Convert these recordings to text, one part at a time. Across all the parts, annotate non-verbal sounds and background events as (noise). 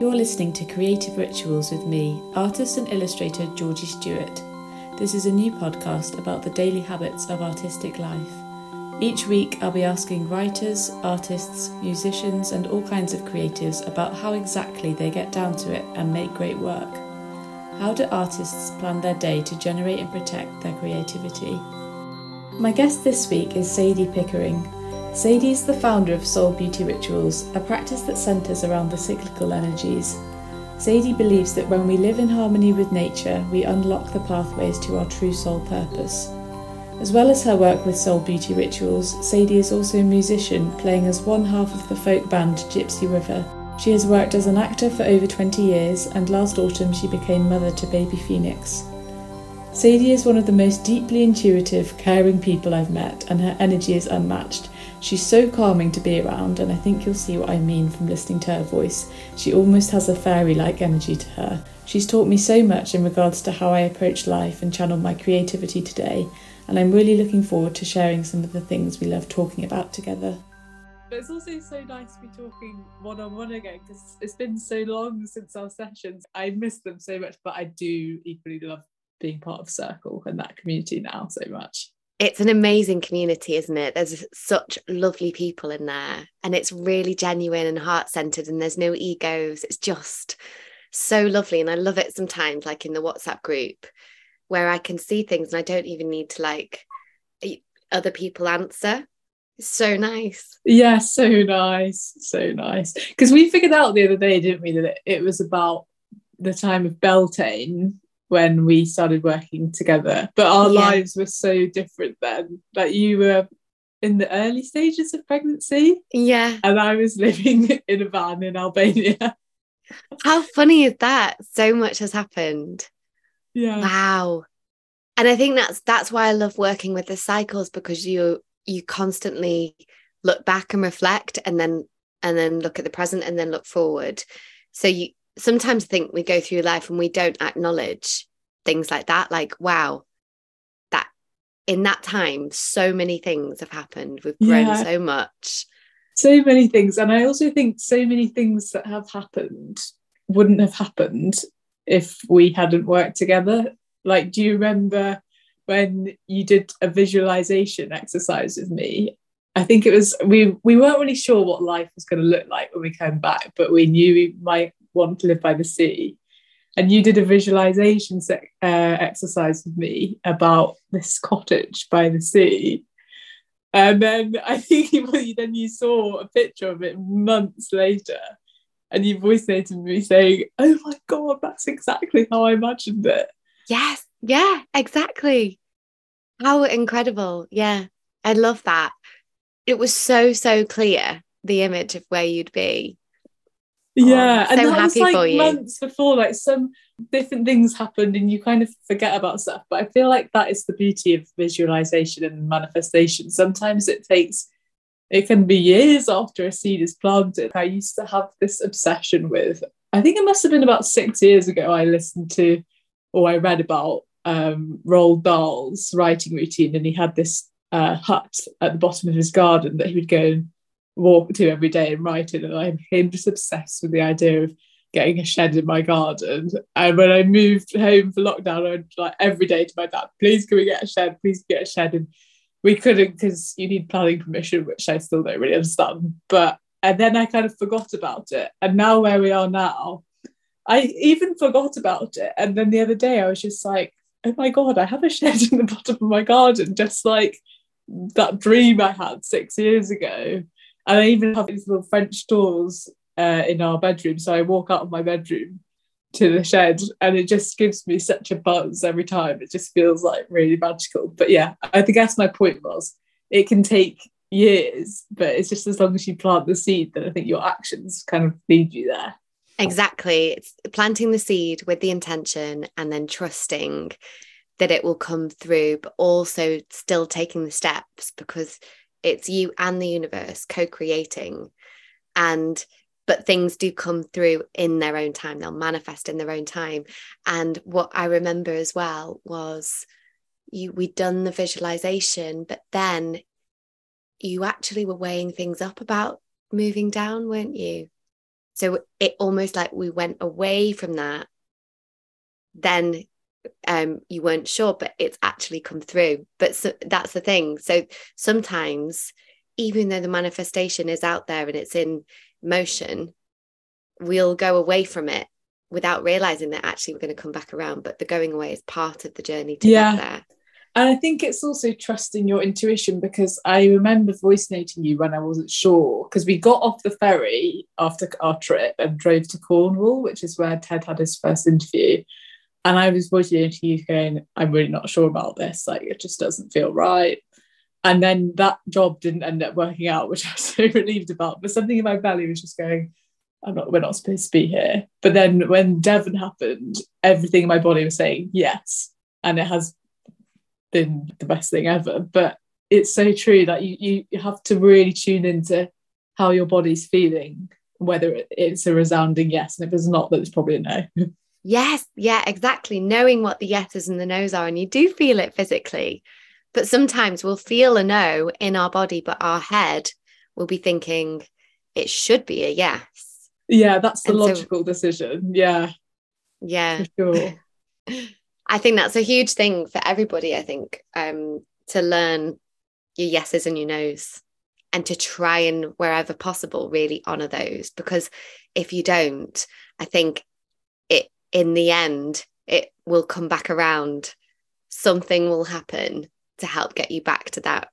You're listening to Creative Rituals with me, artist and illustrator Georgie Stewart. This is a new podcast about the daily habits of artistic life. Each week, I'll be asking writers, artists, musicians, and all kinds of creatives about how exactly they get down to it and make great work. How do artists plan their day to generate and protect their creativity? My guest this week is Sadie Pickering. Sadie is the founder of Soul Beauty Rituals, a practice that centres around the cyclical energies. Sadie believes that when we live in harmony with nature, we unlock the pathways to our true soul purpose. As well as her work with Soul Beauty Rituals, Sadie is also a musician, playing as one half of the folk band Gypsy River. She has worked as an actor for over 20 years, and last autumn she became mother to baby Phoenix. Sadie is one of the most deeply intuitive, caring people I've met, and her energy is unmatched. She's so calming to be around, and I think you'll see what I mean from listening to her voice. She almost has a fairy like energy to her. She's taught me so much in regards to how I approach life and channel my creativity today, and I'm really looking forward to sharing some of the things we love talking about together. But it's also so nice to be talking one on one again because it's been so long since our sessions. I miss them so much, but I do equally love being part of Circle and that community now so much it's an amazing community, isn't it? There's such lovely people in there, and it's really genuine and heart centered, and there's no egos. It's just so lovely. And I love it sometimes, like in the WhatsApp group, where I can see things and I don't even need to like other people answer. It's so nice. Yeah, so nice. So nice. Because we figured out the other day, didn't we, that it, was about the time of Beltane when we started working together. But our yeah. lives were so different then. Like you were in the early stages of pregnancy. Yeah. And i was (laughs) living in a van in albania. How funny is that? So much has happened. Yeah. Wow. And i think that's that's why i love working with the cycles because you you constantly look back and reflect and then and then look at the present and then look forward. So you sometimes I think we go through life and we don't acknowledge things like that like wow that in that time so many things have happened. We've grown yeah. so much. So many things. And i also think so many things that have happened wouldn't have happened if we hadn't worked together. Like do you remember when you did a visualization exercise with me? I think it was we we weren't really sure what life was going to look like when we came back, but we knew we might want to live by the sea. And you did a visualization se- uh, exercise with me about this (laughs) cottage by the sea. And then I think (laughs) then you saw a picture of it months later, and you voice noted me saying, "Oh my god, that's exactly how I imagined it." Yes, yeah, exactly. How incredible! Yeah, I love that. It was so so clear the image of where you'd be yeah, oh, and so that was like months before, like some different things happened and you kind of forget about stuff. But I feel like that is the beauty of visualization and manifestation. Sometimes it takes it can be years after a seed is planted. I used to have this obsession with, I think it must have been about six years ago, I listened to or I read about um, Roald Dahl's writing routine, and he had this uh, hut at the bottom of his garden that he would go and walk to every day and write it. And I became just obsessed with the idea of getting a shed in my garden. And when I moved home for lockdown, I'd like every day to my dad, please can we get a shed? Please get a shed. And we couldn't because you need planning permission, which I still don't really understand. But and then I kind of forgot about it. And now where we are now, I even forgot about it. And then the other day I was just like, oh my God, I have a shed in the bottom of my garden, just like that dream I had six years ago. And I even have these little French doors uh, in our bedroom. So I walk out of my bedroom to the shed and it just gives me such a buzz every time. It just feels like really magical. But yeah, I guess my point was it can take years, but it's just as long as you plant the seed that I think your actions kind of lead you there. Exactly. It's planting the seed with the intention and then trusting that it will come through, but also still taking the steps because it's you and the universe co-creating. And but things do come through in their own time. They'll manifest in their own time. And what i remember as well was you we'd done the visualization but then you actually were weighing things up about moving down weren't you? So it almost like we went away from that. Then um, you weren't sure, but it's actually come through. But so, that's the thing. So sometimes, even though the manifestation is out there and it's in motion, we'll go away from it without realizing that actually we're going to come back around. But the going away is part of the journey to yeah. get there. And I think it's also trusting your intuition because I remember voice noting you when I wasn't sure because we got off the ferry after our trip and drove to Cornwall, which is where Ted had his first interview. And I was voice noting you going, I'm really not sure about this. Like, it just doesn't feel right. And then that job didn't end up working out, which (laughs) I was so relieved about. But something in my belly was just going, I'm not, we're not supposed to be here. But then when Devon happened, everything in my body was saying yes. And it has been the best thing ever. But it's so true that you, you have to really tune into how your body's feeling, whether it's a resounding yes. And if it's not, then it's probably a no. (laughs) Yes, yeah, exactly. Knowing what the yeses and the nos are, and you do feel it physically. But sometimes we'll feel a no in our body, but our head will be thinking it should be a yes. Yeah, that's the and logical so, decision. Yeah. Yeah. Sure. (laughs) I think that's a huge thing for everybody, I think, um, to learn your yeses and your nos and to try and wherever possible really honor those because if you don't i think in the end it will come back around something will happen to help get you back to that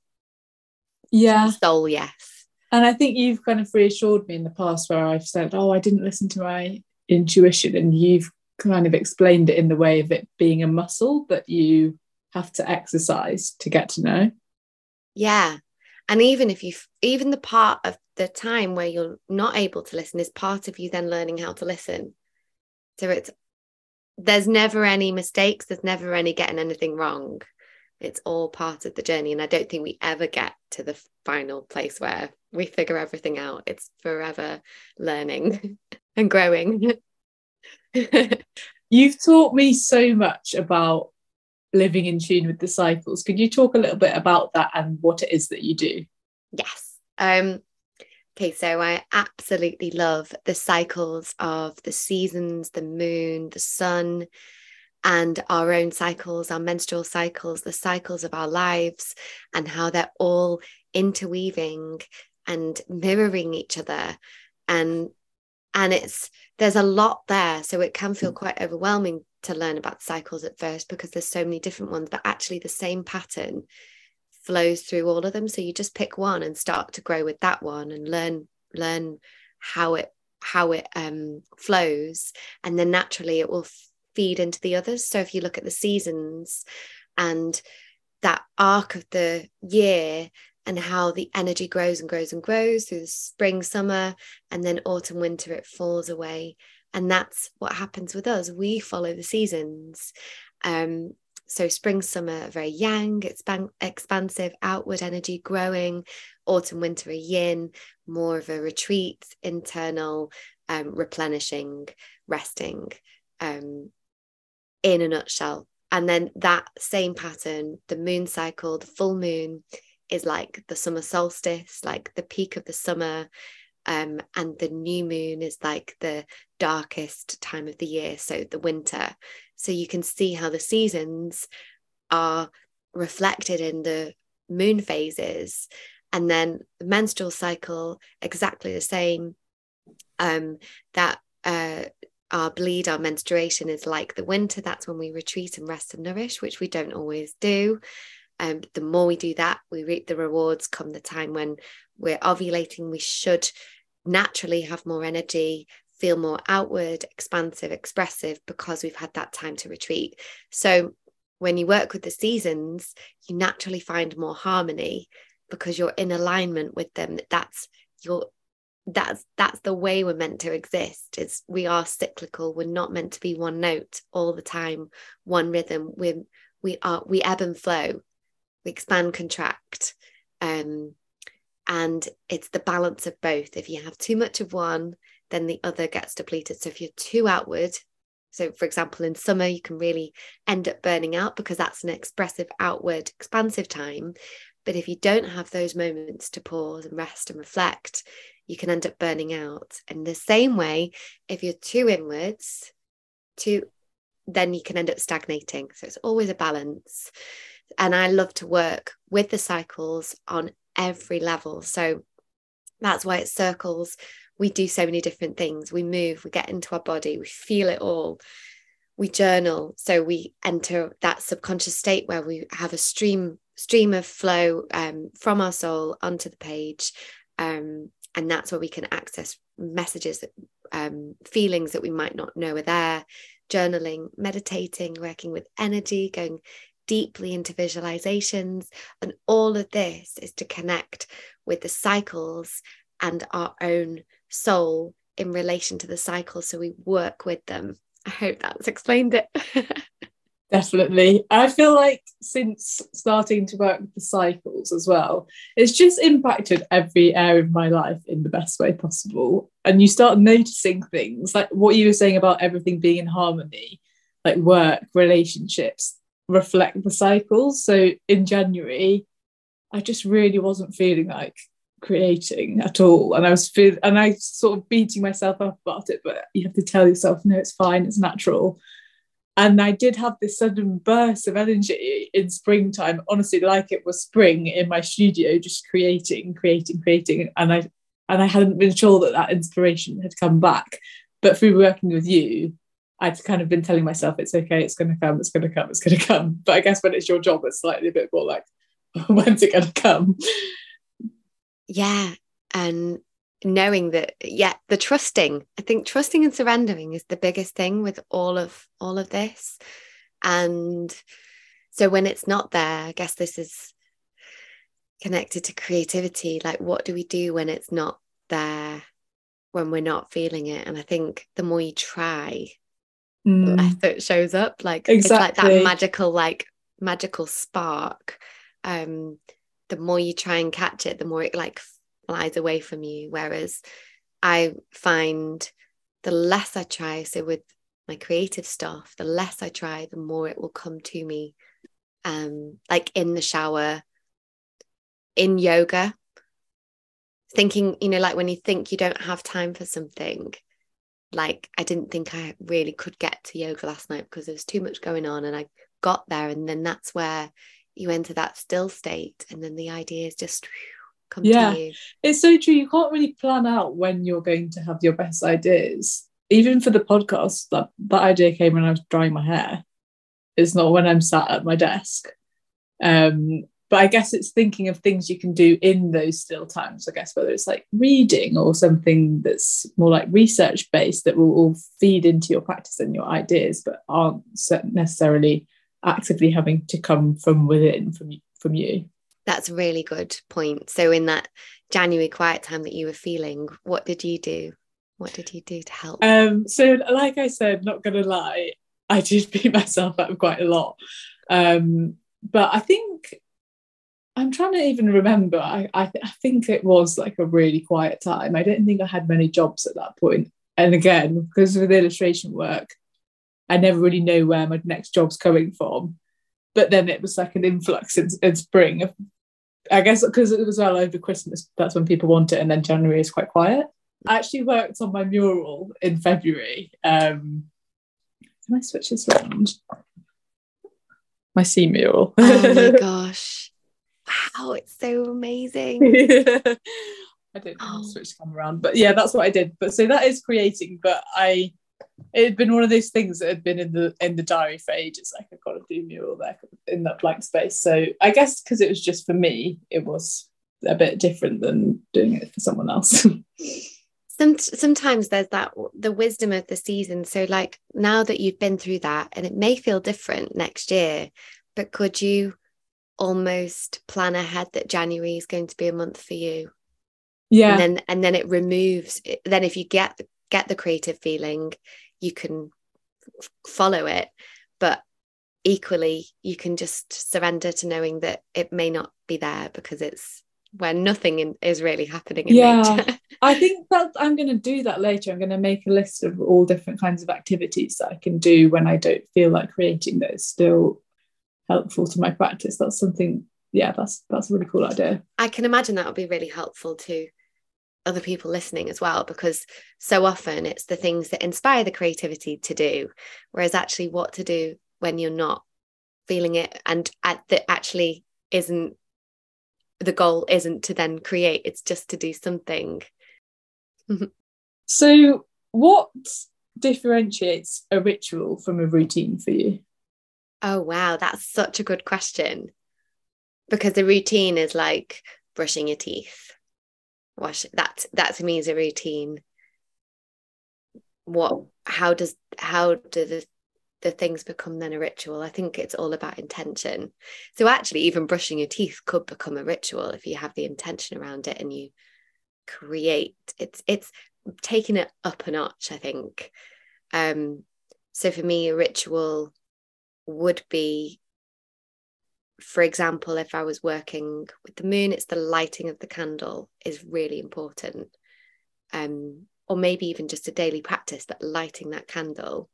yeah soul yes and i think you've kind of reassured me in the past where i've said oh i didn't listen to my intuition and you've kind of explained it in the way of it being a muscle that you have to exercise to get to know. Yeah. And even if you, even the part of the time where you're not able to listen is part of you then learning how to listen. So it's, there's never any mistakes, there's never any getting anything wrong. It's all part of the journey. And I don't think we ever get to the final place where we figure everything out. It's forever learning (laughs) and growing. (laughs) You've taught me so much about living in tune with the cycles. Could you talk a little bit about that and what it is that you do? Yes. Um, okay, so I absolutely love the cycles of the seasons, the moon, the sun, and our own cycles, our menstrual cycles, the cycles of our lives, and how they're all interweaving and mirroring each other. And and it's there's a lot there so it can feel quite overwhelming to learn about cycles at first because there's so many different ones but actually the same pattern flows through all of them so you just pick one and start to grow with that one and learn learn how it how it um, flows and then naturally it will feed into the others so if you look at the seasons and that arc of the year and how the energy grows and grows and grows through the spring, summer, and then autumn, winter, it falls away. And that's what happens with us. We follow the seasons. Um, so spring, summer, very yang, expand- expansive, outward energy growing. Autumn, winter, a yin, more of a retreat, internal, um, replenishing, resting. Um, in a nutshell. And then that same pattern, the moon cycle, the full moon, is like the summer solstice, like the peak of the summer. Um, and the new moon is like the darkest time of the year, so the winter. So you can see how the seasons are reflected in the moon phases. And then the menstrual cycle, exactly the same. Um, that uh, our bleed, our menstruation is like the winter. That's when we retreat and rest and nourish, which we don't always do. Um, the more we do that, we reap the rewards come the time when we're ovulating. We should naturally have more energy, feel more outward, expansive, expressive because we've had that time to retreat. So when you work with the seasons, you naturally find more harmony because you're in alignment with them. That's your that's that's the way we're meant to exist is we are cyclical we're not meant to be one note all the time one rhythm we we are we ebb and flow we expand, contract. Um, and it's the balance of both. If you have too much of one, then the other gets depleted. So if you're too outward, so for example, in summer, you can really end up burning out because that's an expressive, outward, expansive time. But if you don't have those moments to pause and rest and reflect, you can end up burning out. In the same way, if you're too inwards, too then you can end up stagnating. So it's always a balance. And I love to work with the cycles on every level. So that's why it circles. We do so many different things. We move, we get into our body, we feel it all. We journal. So we enter that subconscious state where we have a stream stream of flow um, from our soul onto the page. Um, and that's where we can access messages um, feelings that we might not know are there journaling, meditating, working with energy, going deeply into visualizations. And all of this is to connect with the cycles and our own soul in relation to the cycle. So we work with them. I hope that's explained it. (laughs) Definitely. I feel like since starting to work with the cycles as well, it's just impacted every area of my life in the best way possible. And you start noticing things like what you were saying about everything being in harmony, like work, relationships reflect the cycles. So in January, I just really wasn't feeling like creating at all. And I was feel and I sort of beating myself up about it, but you have to tell yourself, no, it's fine, it's natural and I did have this sudden burst of energy in springtime, honestly, like it was spring in my studio, just creating, creating, creating. And I and I hadn't been sure that that inspiration had come back. But through working with you, I'd kind of been telling myself, it's okay, it's going to come, it's going to come, it's going to come. (laughs) But I guess when it's your job, it's slightly a bit more like, (laughs) when's it going to come? Yeah. And knowing that yeah the trusting i think trusting and surrendering is the biggest thing with all of all of this and so when it's not there i guess this is connected to creativity like what do we do when it's not there when we're not feeling it and i think the more you try mm. shows up like exactly. it's like that magical like magical spark um the more you try and catch it the more it like flies away from you. Whereas I find the less I try, so with my creative stuff, the less I try, the more it will come to me. Um, like in the shower, in yoga, thinking, you know, like when you think you don't have time for something, like I didn't think I really could get to yoga last night because there was too much going on and I got there and then that's where you enter that still state and then the ideas just (sniffs) come yeah. to you. It's so true. You can't really plan out when you're going to have your best ideas. Even for the podcast, that, that idea came when I was drying my hair. It's not when I'm sat at my desk. Um, but I guess it's thinking of things you can do in those still times, I guess, whether it's like reading or something that's more like research based that will all feed into your practice and your ideas, but aren't necessarily actively having to come from within from from you. That's a really good point. So in that January quiet time that you were feeling, what did you do? What did you do to help? Um, so like I said, not gonna lie, I did (laughs) beat myself up quite a lot. Um, but I think I'm trying to even remember. I, I, th- I think it was like a really quiet time. I don't think I had many jobs at that point. And again, because of the illustration work, I never really know where my next job's coming from but then it was like an influx in, in spring. I guess because it was well over Christmas, that's when people want it, and then January is quite quiet. I actually worked on my mural in February. Um, can I switch this around? My sea mural. oh my (laughs) gosh. Wow, it's so amazing. (laughs) I didn't oh. switch the camera around, but yeah, that's what I did. But so that is creating, but I it had been one of those things that had been in the in the diary for ages. Like I've got to do mural there in that blank space. So I guess because it was just for me, it was a bit different than doing it for someone else. (laughs) Some, sometimes there's that the wisdom of the season. So like now that you've been through that, and it may feel different next year, but could you almost plan ahead that January is going to be a month for you? Yeah. And then and then it removes. Then if you get get the creative feeling, you can follow it but equally you can just surrender to knowing that it may not be there because it's when nothing in, is really happening yeah (laughs) i think that i'm going to do that later i'm going to make a list of all different kinds of activities that i can do when i don't feel like creating that is still helpful to my practice. That's something yeah that's that's a really cool idea. I can imagine that would be really helpful to other people listening as well because so often it's the things that inspire the creativity to do whereas actually what to do when you're not feeling it and at that actually isn't the goal isn't to then create it's just to do something. Mm-hmm. So what differentiates a ritual from a routine for you oh wow that's such a good question. Because the routine is like brushing your teeth wash that that to me is a routine. What how does how do the the things become then a ritual? I think it's all about intention. So actually even brushing your teeth could become a ritual if you have the intention around it and you create it's it's taking it up a notch i think. Um so for me a ritual would be for example, if I was working with the moon, it's the lighting of the candle is really important. Um, or maybe even just a daily practice, that lighting that candle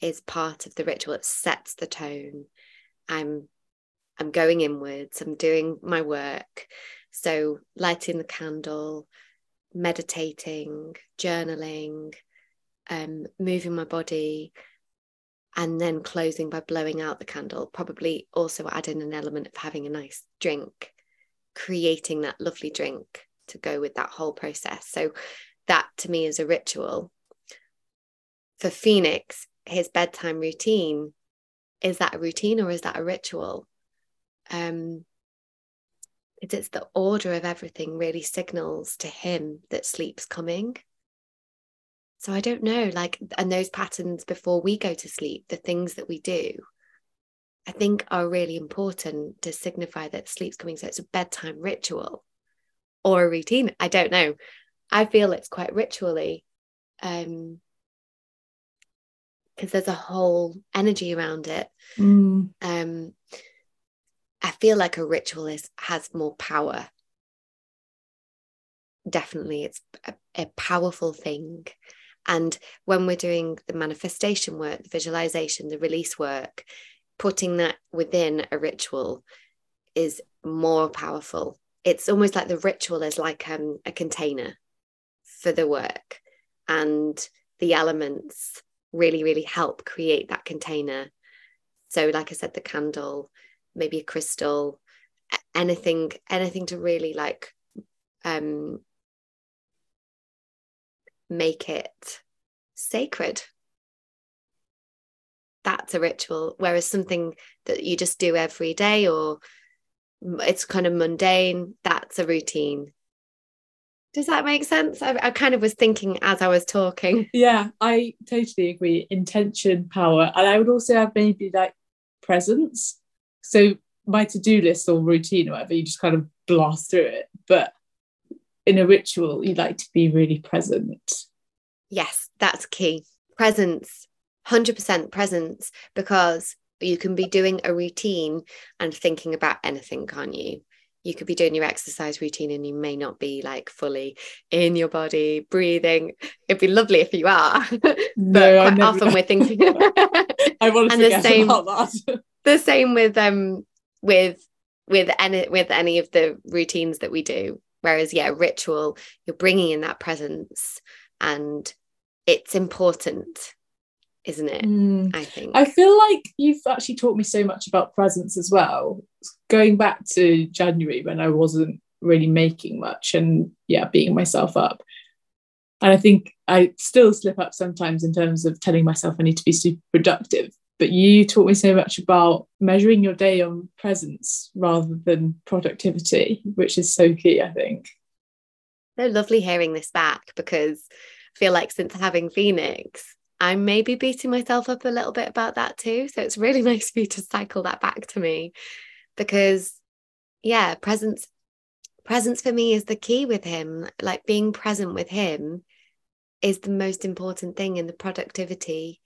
is part of the ritual. It sets the tone. I'm I'm going inwards, I'm doing my work. So lighting the candle, meditating, journaling, um, moving my body, and then closing by blowing out the candle, probably also add in an element of having a nice drink, creating that lovely drink to go with that whole process. So, that to me is a ritual. For Phoenix, his bedtime routine is that a routine or is that a ritual? Um, it's the order of everything really signals to him that sleep's coming. So I don't know, like, and those patterns before we go to sleep, the things that we do, I think are really important to signify that sleep's coming. So it's a bedtime ritual or a routine. I don't know. I feel it's quite ritually. Um, because there's a whole energy around it. Mm. Um, I feel like a ritual is has more power. Definitely, it's a, a powerful thing. And when we're doing the manifestation work, the visualization, the release work, putting that within a ritual is more powerful. It's almost like the ritual is like um, a container for the work, and the elements really, really help create that container. So, like I said, the candle, maybe a crystal, anything, anything to really like um, make it sacred. That's a ritual. Whereas something that you just do every day or it's kind of mundane, that's a routine. Does that make sense? I, I, kind of was thinking as I was talking. (laughs) Yeah, I totally agree. Intention, power. And I would also have maybe like presence. So my to-do list or routine or whatever, you just kind of blast through it. But in a ritual, you like to be really present. Yes, that's key. Presence, 100% presence, because you can be doing a routine and thinking about anything, can't you? You could be doing your exercise routine and you may not be like fully in your body, breathing. It'd be lovely if you are, (laughs) but no, quite often we're (laughs) thinking. (laughs) I want to and the same, about that. the same with um with with any with any of the routines that we do Whereas, yeah, ritual, you're bringing in that presence and it's important, isn't it? Mm. I think. I feel like you've actually taught me so much about presence as well. Going back to January when I wasn't really making much and, yeah, beating myself up. And I think I still slip up sometimes in terms of telling myself I need to be super productive but you taught me so much about measuring your day on presence rather than productivity, which is so key, I think. So lovely hearing this back because I feel like since having Phoenix, I'm maybe beating myself up a little bit about that too. So it's really (laughs) nice for you to cycle that back to me because, yeah, presence. Presence for me is the key with him. Like being present with him is the most important thing in the productivity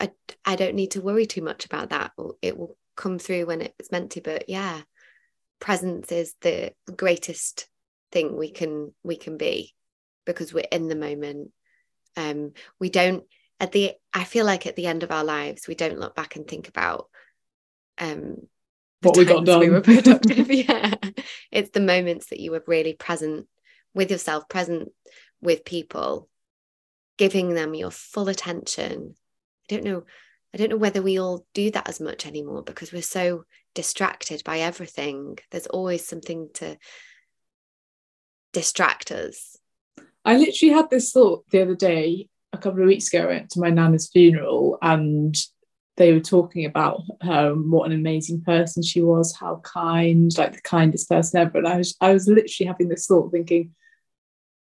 I, I don't need to worry too much about that. It will come through when it's meant to. But yeah, presence is the greatest thing we can we can be because we're in the moment. Um, we don't at the I feel like at the end of our lives we don't look back and think about um what we got done. We were productive. (laughs) (laughs) yeah, it's the moments that you were really present with yourself, present with people, giving them your full attention. Don't know. I don't know whether we all do that as much anymore because we're so distracted by everything. There's always something to distract us. I literally had this thought the other day, a couple of weeks ago, I went to my nana's funeral and they were talking about her and what an amazing person she was, how kind, like the kindest person ever. And I was I was literally having this thought thinking,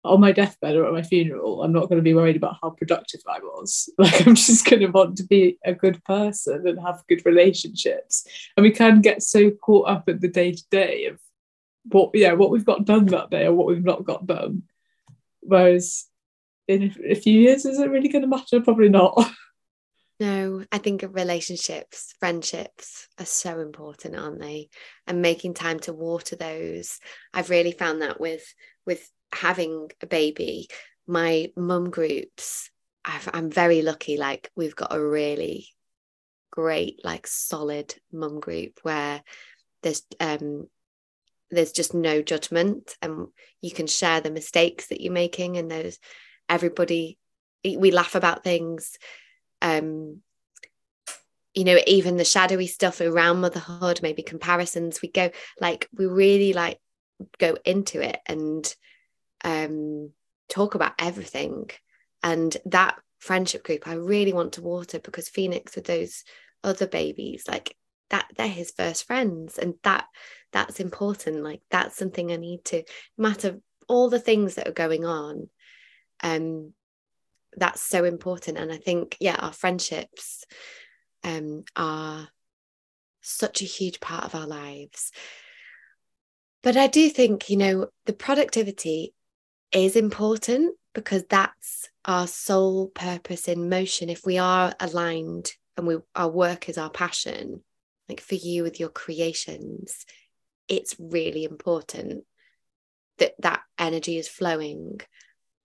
on my deathbed or at my funeral, I'm not going to be worried about how productive I was. (laughs) Like I'm just going to want to be a good person and have good relationships. And we can get so caught up in the day to day of what yeah what we've got done that day or what we've not got done. Whereas in a few years, is it really going to matter? Probably not. (laughs) No, I think relationships, friendships are so important, aren't they? And making time to water those. I've really found that with with having a baby, my mum groups, i am very lucky. Like we've got a really great, like solid mum group where there's um there's just no judgment and you can share the mistakes that you're making and there's everybody we laugh about things um you know even the shadowy stuff around motherhood maybe comparisons we go like we really like go into it and um talk about everything. And that friendship group i really want to water because phoenix with those other babies like that they're his first friends. And that that's important. Like that's something i need to matter all the things that are going on um that's so important. And i think yeah our friendships um, are such a huge part of our lives. But i do think you know the productivity is important because that's our sole purpose in motion if we are aligned and we our work is our passion like for you with your creations it's really important that that energy is flowing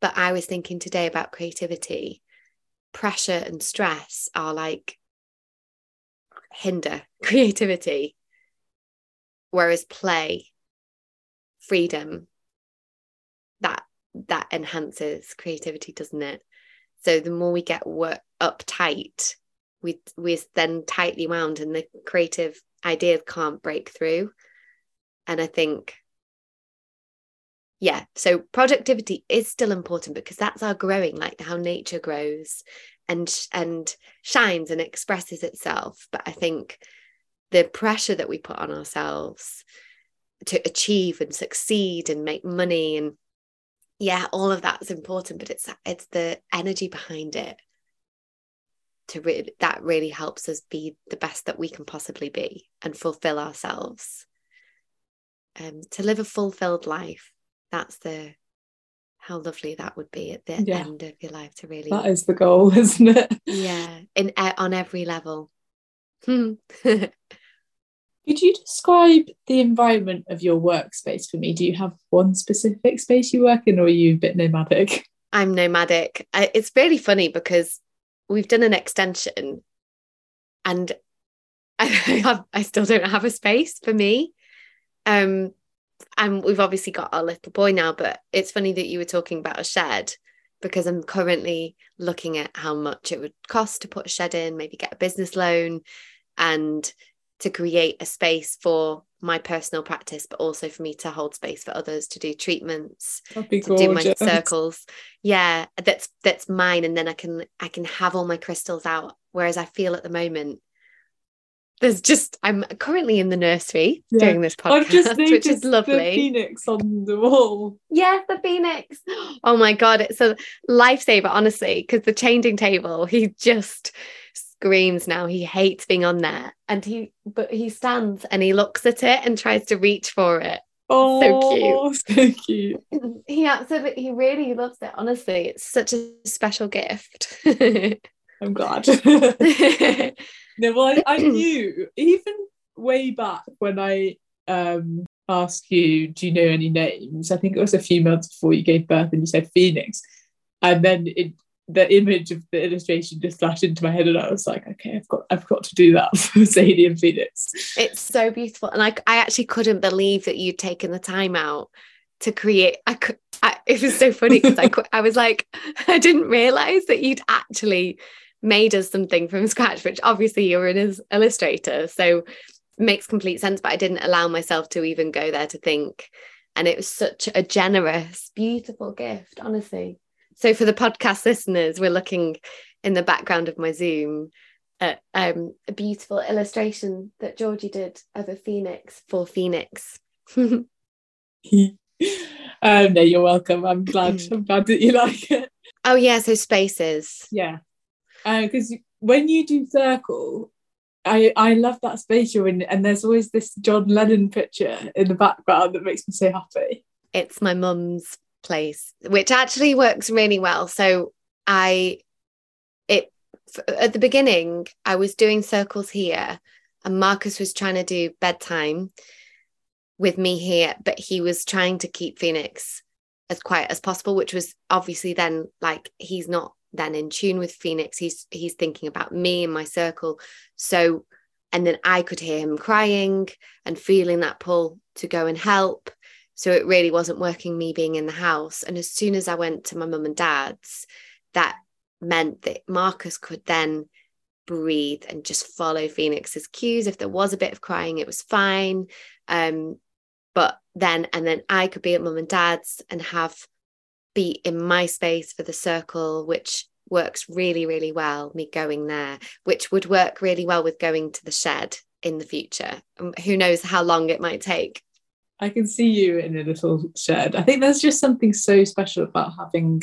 but I was thinking today about creativity. Pressure and stress are like hinder (laughs) creativity, whereas play, freedom, that enhances creativity, doesn't it? So the more we get work uptight, we we're then tightly wound, and the creative ideas can't break through. And I think yeah so productivity is still important because that's our growing like how nature grows and and shines and expresses itself but i think the pressure that we put on ourselves to achieve and succeed and make money and yeah all of that's important but it's it's the energy behind it to really that really helps us be the best that we can possibly be and fulfill ourselves. Um, to live a fulfilled life that's the how lovely that would be at the yeah. end of your life to really that is the goal (laughs) isn't it? Yeah in on every level (laughs) could you describe the environment of your workspace for me? Do you have one specific space you work in or are you a bit nomadic? (laughs) I'm nomadic. It's really funny because we've done an extension and (laughs) I, have, I still don't have a space for me. Um and we've obviously got our little boy now, but it's funny that you were talking about a shed because I'm currently looking at how much it would cost to put a shed in, maybe get a business loan and to create a space for my personal practice, but also for me to hold space for others to do treatments, to do my circles. Yeah, that's that's mine. And then I can I can have all my crystals out. Whereas I feel at the moment there's just I'm currently in the nursery yeah. doing this podcast, I've just (laughs) which is lovely. The phoenix on the wall. Yes, the phoenix. (gasps) Oh my god, it's a lifesaver, honestly, because the changing table, he just screams now. He hates being on there. And he but he stands and he looks at it and tries to reach for it. Oh, so cute. (laughs) So cute. (laughs) He absolutely he really loves it. Honestly, it's such a special gift. (laughs) I'm glad. No, well, I, I (clears throat) knew even way back when I um asked you, do you know any names? I think it was a few months before you gave birth and you said Phoenix. And then it, the image of the illustration just flashed into my head and I was like, okay, I've got I've got to do that (laughs) for Sadie and Phoenix. It's so beautiful. And I, I actually couldn't believe that you'd taken the time out to create I could I, it was so funny because I, I was like, (laughs) I didn't realize that you'd actually made us something from scratch, which obviously you're an illustrator. So makes complete sense. But I didn't allow myself to even go there to think. And it was such a generous, beautiful gift, honestly. So for the podcast listeners, we're looking in the background of my Zoom at um, a beautiful illustration that Georgie did of a phoenix for Phoenix. (laughs) um, no, you're welcome. I'm glad. I'm glad that you like it. Oh yeah, so spaces. Yeah, because uh, when you do circle, I I love that space you're in, and there's always this John Lennon picture in the background that makes me so happy. It's my mum's place, which actually works really well. So I, it at the beginning, I was doing circles here, and Marcus was trying to do bedtime with me here, but he was trying to keep Phoenix as quiet as possible, which was obviously then like he's not then in tune with Phoenix. He's he's thinking about me and my circle. So and then I could hear him crying and feeling that pull to go and help. So it really wasn't working me being in the house. And as soon as I went to my mum and dad's, that meant that Marcus could then breathe and just follow Phoenix's cues. If there was a bit of crying, it was fine. Um, but then, and then I could be at mum and dad's and have be in my space for the circle, which works really, really well, me going there, which would work really well with going to the shed in the future. Um, who knows how long it might take. I can see you in a little shed. I think there's just something so special about having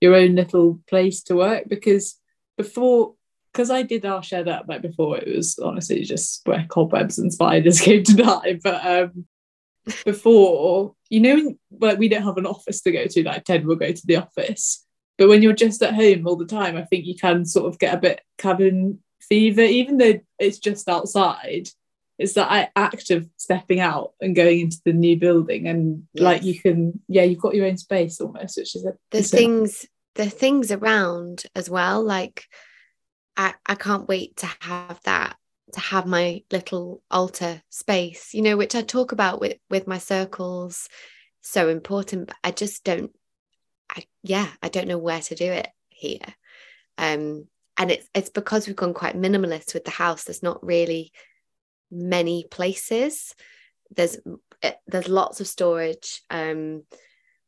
your own little place to work because before because I did our shed up like before it was honestly just where cobwebs and spiders (laughs) came to die. But um before you know like we don't have an office to go to like Ted will go to the office. But when you're just at home all the time I think you can sort of get a bit cabin fever even though it's just outside it's that act of stepping out and going into the new building and yes. like you can yeah you've got your own space almost which is a, the things the things around as well like I, I can't wait to have that to have my little altar space you know which i talk about with with my circles so important but i just don't i yeah i don't know where to do it here um and it's it's because we've gone quite minimalist with the house there's not really many places there's eh, there's lots of storage um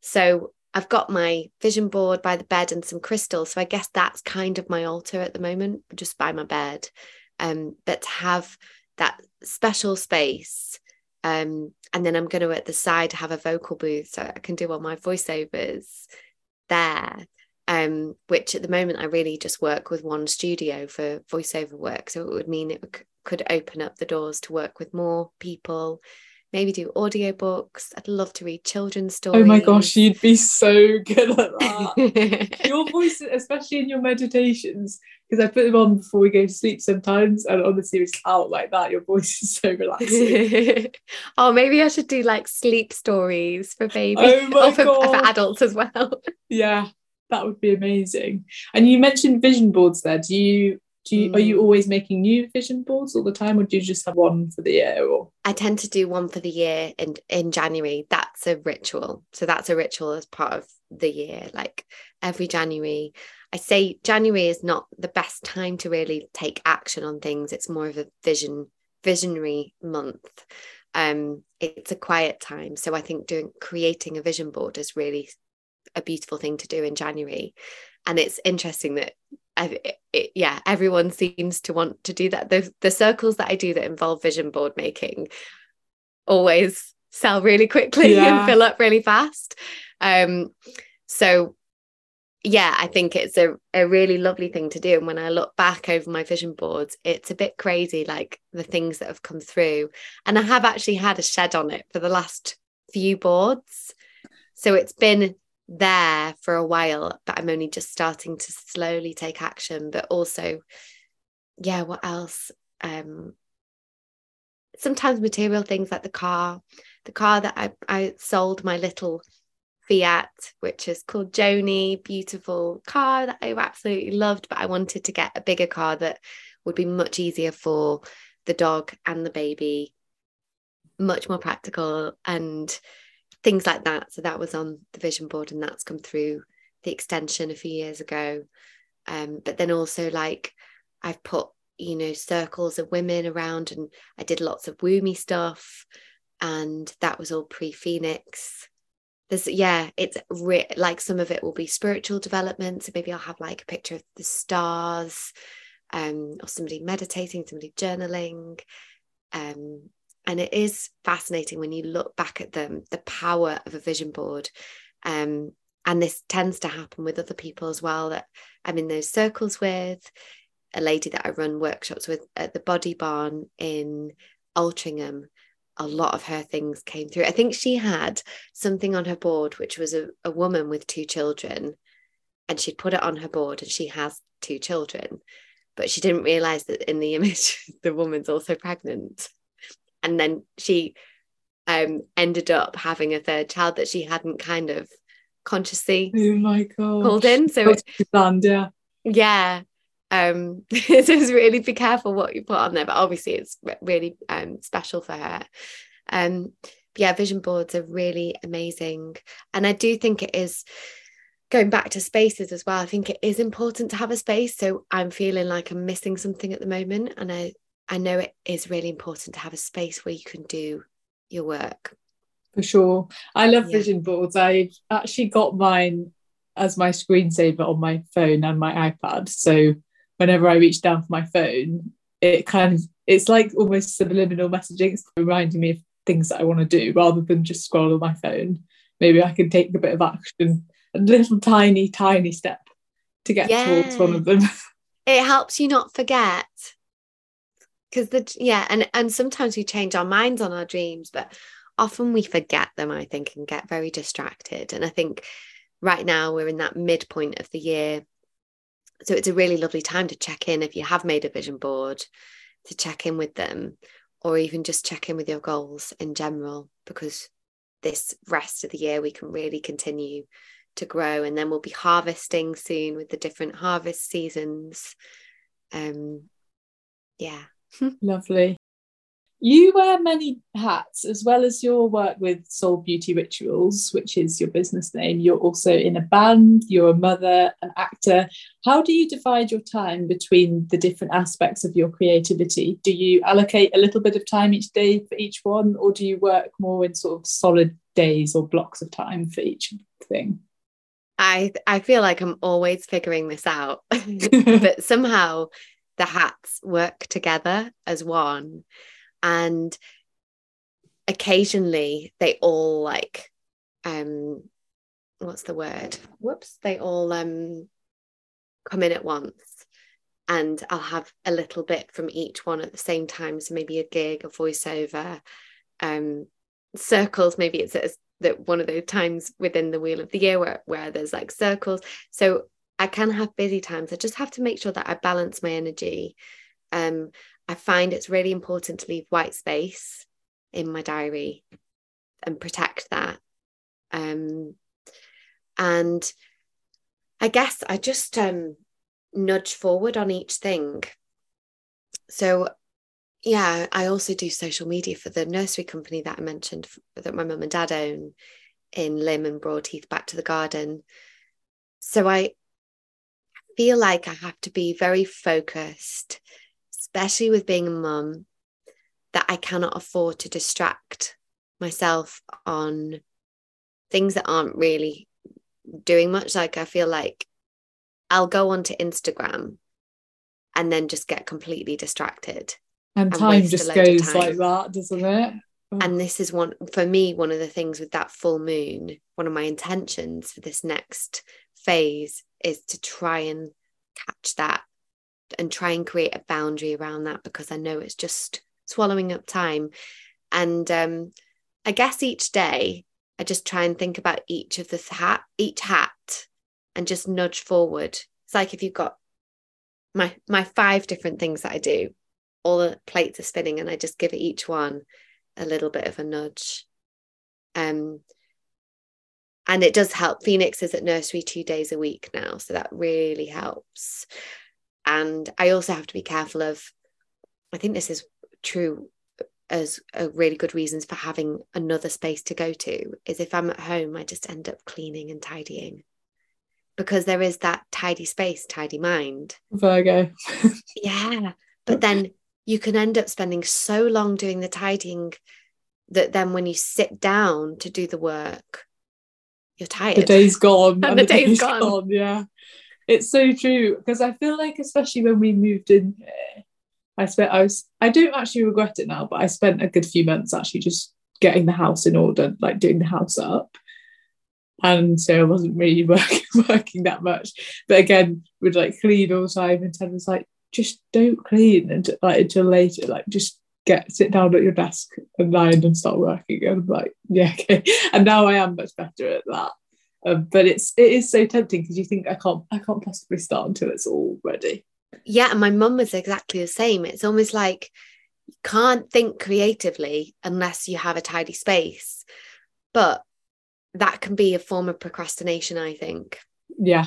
so I've got my vision board by the bed and some crystals. So I guess that's kind of my altar at the moment, just by my bed. Um, but to have that special space. Um, and then I'm going to at the side have a vocal booth so I can do all my voiceovers there. Um, which at the moment I really just work with one studio for voiceover work. So it would mean it could open up the doors to work with more people maybe do audiobooks. I'd love to read children's stories. Oh my gosh, you'd be so (laughs) good at that. (laughs) your voice, especially in your meditations, because I put them on before we go to sleep sometimes, and on the series out like that, your voice is so relaxing. (laughs) oh, maybe I should do like sleep stories for babies oh or for, for adults as well. Yeah, that would be amazing. And you mentioned vision boards there. Do you do you, mm. are you mm. always making new vision boards all the time or do you just have one for the year or? I tend to do one for the year in in January. That's a ritual. So that's a ritual as part of the year like every January. I say January is not the best time to really take action on things. It's more of a vision visionary month. Um it's a quiet time. So I think doing creating a vision board is really a beautiful thing to do in January and it's interesting that I, it, yeah, everyone seems to want to do that. The, the circles that I do that involve vision board making always sell really quickly (laughs) yeah. and fill up really fast. Um, so yeah, I think it's a, a really lovely thing to do. And when I look back over my vision boards, it's a bit crazy, like the things that have come through. And I have actually had a shed on it for the last few boards. So it's been there for a while, but I'm only just starting to slowly take action. But also, yeah, what else? Um, sometimes material things like the car, the car that I, I sold my little Fiat, which is called Joni, beautiful car that I absolutely loved, but I wanted to get a bigger car that would be much easier for the dog and the baby, much more practical and things like that. So that was on the vision board, and that's come through the extension a few years ago. Um, but then also like I've put you know circles of women around, and I did lots of woomy stuff, and that was all pre Phoenix. There's yeah, it's re- like some of it will be spiritual development. So maybe I'll have like a picture of the stars, um, or somebody meditating, somebody journaling. Um, and it is fascinating when you look back at them, the power of a vision board. Um, and this tends to happen with other people as well that I'm in those circles with. A lady that I run workshops with at the Body Barn in Altrincham. A lot of her things came through. I think she had something on her board, which was a, a woman with two children, and she'd put it on her board, and she has two children, but she didn't realize that in the (laughs) image, the woman's also pregnant and then she um, ended up having a third child that she hadn't kind of consciously oh my god called in. So planned, yeah. Yeah um (laughs) so it's really be careful what you put on there but obviously it's really um special for her. Um yeah vision boards are really amazing. And i do think it is going back to spaces as well i think it is important to have a space. So i'm feeling like i'm missing something at the moment and i I know it is really important to have a space where you can do your work. For sure. I love yeah. vision boards. I've actually got mine as my screensaver on my phone and my iPad. So whenever I reach down for my phone, it kind of it's like almost subliminal messaging. It's reminding me of things that I want to do rather than just scroll on my phone. Maybe I can take a bit of action, a little tiny, tiny step to get yeah. towards one of them. (laughs) It helps you not forget because the yeah and and sometimes we change our minds on our dreams but often we forget them i think and get very distracted. And i think right now we're in that midpoint of the year. So it's a really lovely time to check in if you have made a vision board to check in with them or even just check in with your goals in general because this rest of the year we can really continue to grow and then we'll be harvesting soon with the different harvest seasons. Um yeah (laughs) Lovely. You wear many hats as well as your work with Soul Beauty Rituals, which is your business name. You're also in a band, you're a mother, an actor. How do you divide your time between the different aspects of your creativity? Do you allocate a little bit of time each day for each one, or do you work more in sort of solid days or blocks of time for each thing? I I feel like I'm always figuring this out, (laughs) (laughs) but somehow the hats work together as one. And occasionally they all like um what's the word? Whoops they all um come in at once. And I'll have a little bit from each one at the same time. So maybe a gig a voiceover um circles. Maybe it's that one of those times within the wheel of the year where, where there's like circles. So I can have busy times. I just have to make sure that I balance my energy. Um, I find it's really important to leave white space in my diary and protect that. Um, and I guess I just um, nudge forward on each thing. So, yeah, I also do social media for the nursery company that I mentioned that my mum and dad own in Lymm and Broadheath, back to the garden. So I feel like I have to be very focused, especially with being a mum, that I cannot afford to distract myself on things that aren't really doing much. Like I feel like I'll go onto Instagram and then just get completely distracted. And, and time just goes time. like that, doesn't it? Oh. And this is one for me, one of the things with that full moon, one of my intentions for this next phase is to try and catch that and try and create a boundary around that because I know it's just swallowing up time. And um, I guess each day I just try and think about each of the hat, each hat, and just nudge forward. It's like if you've got my my five different things that I do, all the plates are spinning, and I just give each one a little bit of a nudge. Um, and it does help. Phoenix is at nursery two days a week now, so that really helps. And I also have to be careful of, I think this is true as a really good reasons for having another space to go to is if I'm at home, I just end up cleaning and tidying because there is that tidy space, tidy mind. Virgo. (laughs) yeah. But then you can end up spending so long doing the tidying that then when you sit down to do the work, you're tired. The day's (laughs) gone. and, and the, the, day's, day's gone. gone. Yeah. It's so true. Because I feel like especially when we moved in here, I spent I was I don't actually regret it now, but I spent a good few months actually just getting the house in order, like doing the house up. And so I wasn't really (laughs) working working that much. But again, would like clean all the time and Ted was like, just don't clean until like until later. Like just get sit down at your desk and line and start working. And I'm like, yeah, okay. And now I am much better at that. Um, but it's it is so tempting because you think I can't I can't possibly start until it's all ready. Yeah, and my mum was exactly the same. It's almost like you can't think creatively unless you have a tidy space. But that can be a form of procrastination, I think. Yeah.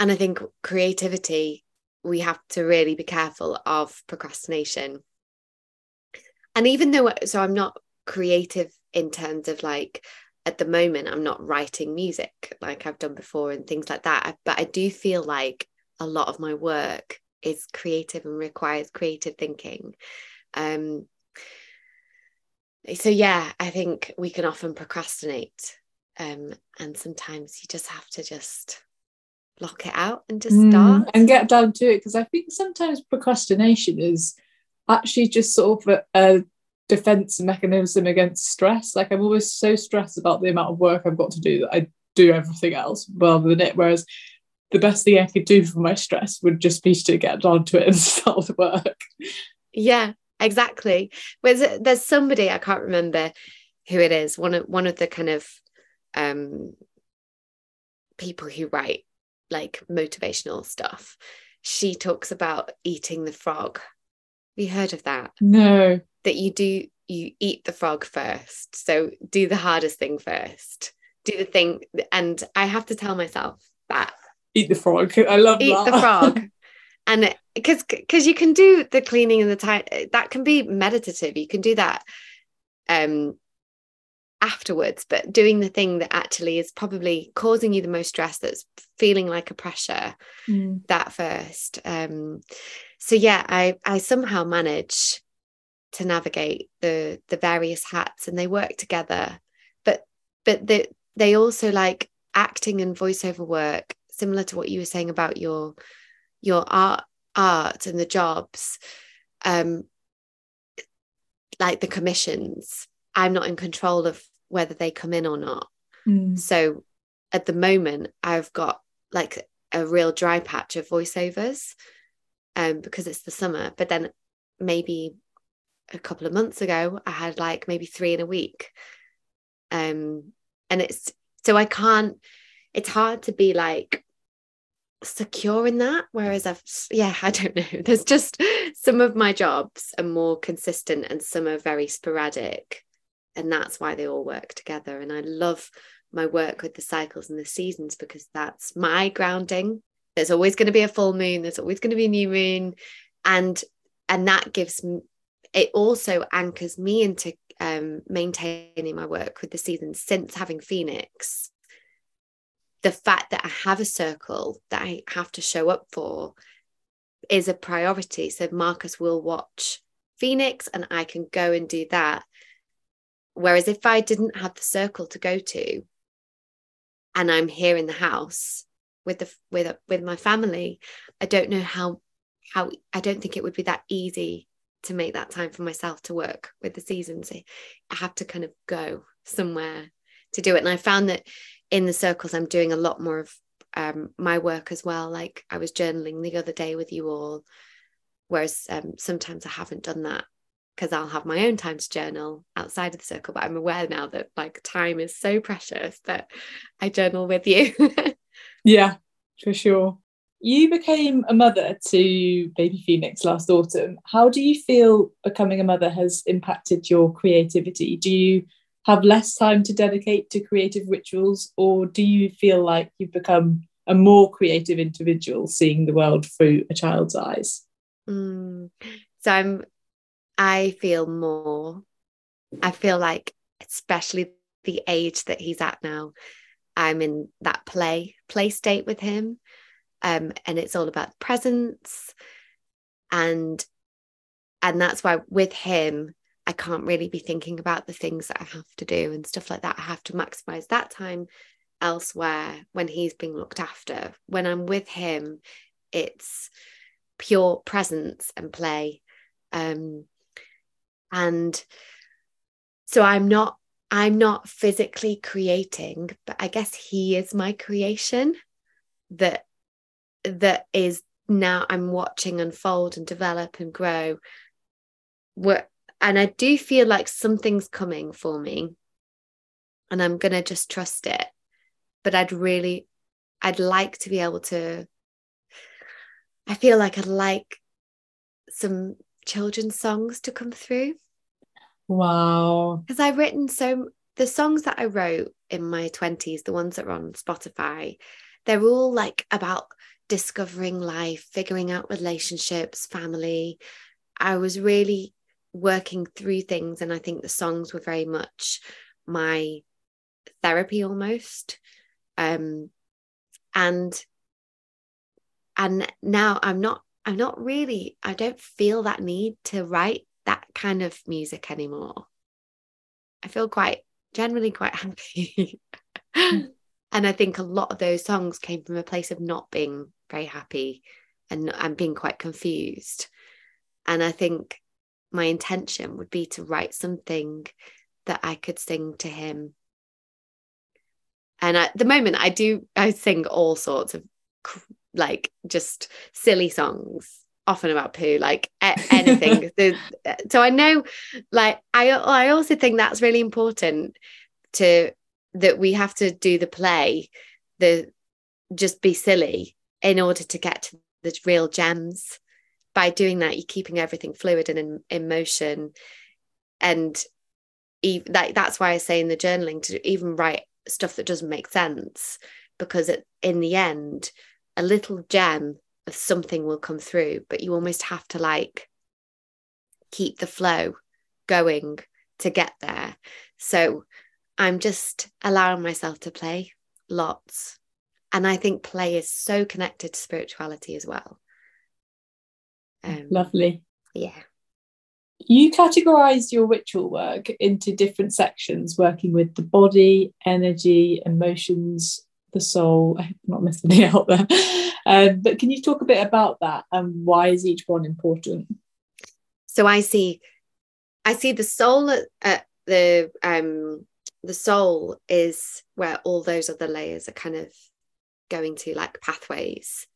And I think creativity, we have to really be careful of procrastination. And even though, so I'm not creative in terms of like, at the moment, I'm not writing music like I've done before and things like that. But I do feel like a lot of my work is creative and requires creative thinking. Um, so yeah, I think we can often procrastinate, um, and sometimes you just have to just block it out and just mm, start and get down to it. Because I think sometimes procrastination is actually just sort of a, a defense mechanism against stress. Like I'm always so stressed about the amount of work I've got to do that I do everything else rather than it. Whereas the best thing I could do for my stress would just be to get down to it and (laughs) start the work. Yeah, exactly. There's there's somebody I can't remember who it is. One of one of the kind of um people who write like motivational stuff. She talks about eating the frog. Have you heard of that? No. That you do you eat the frog first. So do the hardest thing first. Do the thing and I have to tell myself that eat the frog. (laughs) I love eat that. the frog. (laughs) and because because you can do the cleaning and the time that can be meditative. You can do that um afterwards, but doing the thing that actually is probably causing you the most stress, that's feeling like a pressure, mm. that first. Um, so yeah, I I somehow manage to navigate the the various hats, and they work together. But but the, they also like acting and voiceover work similar to what you were saying about your your art art and the jobs um like the commissions i'm not in control of whether they come in or not. Mm. so at the moment i've got like a real dry patch of voiceovers um because it's the summer. But then maybe a couple of months ago i had like maybe three in a week. Um and it's so i can't it's hard to be like secure in that. Whereas i've yeah (laughs) i don't know. There's just some of my jobs are more consistent and some are very sporadic and that's why they all work together and i love my work with the cycles and the seasons because that's my grounding there's always going to be a full moon there's always going to be a new moon and and that gives it also anchors me into um, maintaining my work with the seasons since having phoenix the fact that I have a circle that I have to show up for is a priority. So Marcus will watch Phoenix and I can go and do that. Whereas if I didn't have the circle to go to and I'm here in the house with the with with my family, I don't know how how I don't think it would be that easy to make that time for myself to work with the seasons. I have to kind of go somewhere to do it. And I found that in the circles, I'm doing a lot more of um, my work as well. Like I was journaling the other day with you all, whereas um, sometimes I haven't done that because I'll have my own time to journal outside of the circle. But I'm aware now that like time is so precious that I journal with you. (laughs) yeah, for sure. You became a mother to baby Phoenix last autumn. How do you feel becoming a mother has impacted your creativity? Do you have less time to dedicate to creative rituals, or do you feel like you've become a more creative individual seeing the world through a child's eyes? Mm. So I'm I feel more, I feel like, especially the age that he's at now, I'm in that play, play state with him. Um, and it's all about presence. And and that's why with him, I can't really be thinking about the things that I have to do and stuff like that. I have to maximize that time elsewhere when he's being looked after. When I'm with him, it's pure presence and play. Um, and so I'm not I'm not physically creating, but I guess he is my creation that that is now I'm watching unfold and develop and grow. What and I do feel like something's coming for me. And I'm gonna just trust it. But I'd really I'd like to be able to I feel like I'd like some children's songs to come through. Wow. Because I've written so the songs that I wrote in my 20s, the ones that are on Spotify, they're all like about discovering life, figuring out relationships, family. I was really working through things, and I think the songs were very much my therapy almost. Um, and and now I'm not I'm not really I don't feel that need to write that kind of music anymore. I feel quite generally quite (laughs) happy. and I think a lot of those songs came from a place of not being very happy and, and being quite confused. And I think my intention would be to write something that I could sing to him. And at the moment, I do, I sing all sorts of like just silly songs often about poo, like anything. (laughs) so I know, like I I also think that's really important to that we have to do the play, the just be silly in order to get to the real gems. By doing that, you're keeping everything fluid and in, in motion, and even, that, that's why I say in the journaling to even write stuff that doesn't make sense, because it, in the end, a little gem of something will come through, but you almost have to like keep the flow going to get there. So I'm just allowing myself to play lots. And I think play is so connected to spirituality as well. Um, Lovely. Yeah. You categorized your ritual work into different sections, working with the body, energy, emotions, the soul. I (laughs) hope I'm not missing it out there. Um, but can you talk a bit about that and why is each one important? So I see, I see the soul at, at the um the soul is where all those other layers are kind of going to like pathways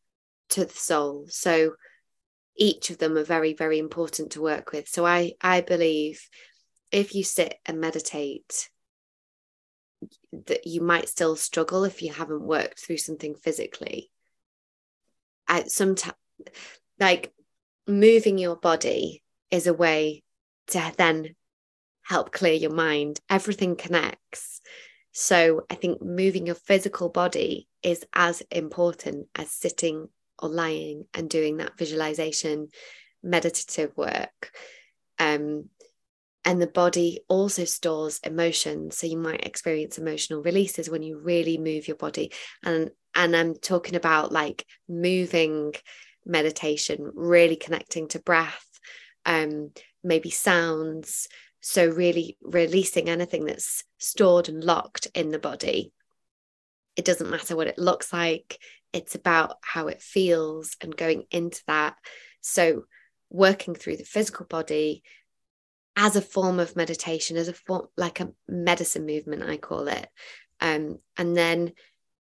to the soul. So each of them are very very important to work with. So I I believe if you sit and meditate that you might still struggle if you haven't worked through something physically. At some time, like moving your body is a way to then help clear your mind. Everything connects. So I think moving your physical body is as important as sitting or lying and doing that visualization meditative work. Um, and the body also stores emotions so you might experience emotional releases when you really move your body. And and i'm talking about like moving meditation really connecting to breath um maybe sounds. So really releasing anything that's stored and locked in the body. It doesn't matter what it looks like. It's about how it feels and going into that. So working through the physical body as a form of meditation, as a form like a medicine movement, I call it. Um, and then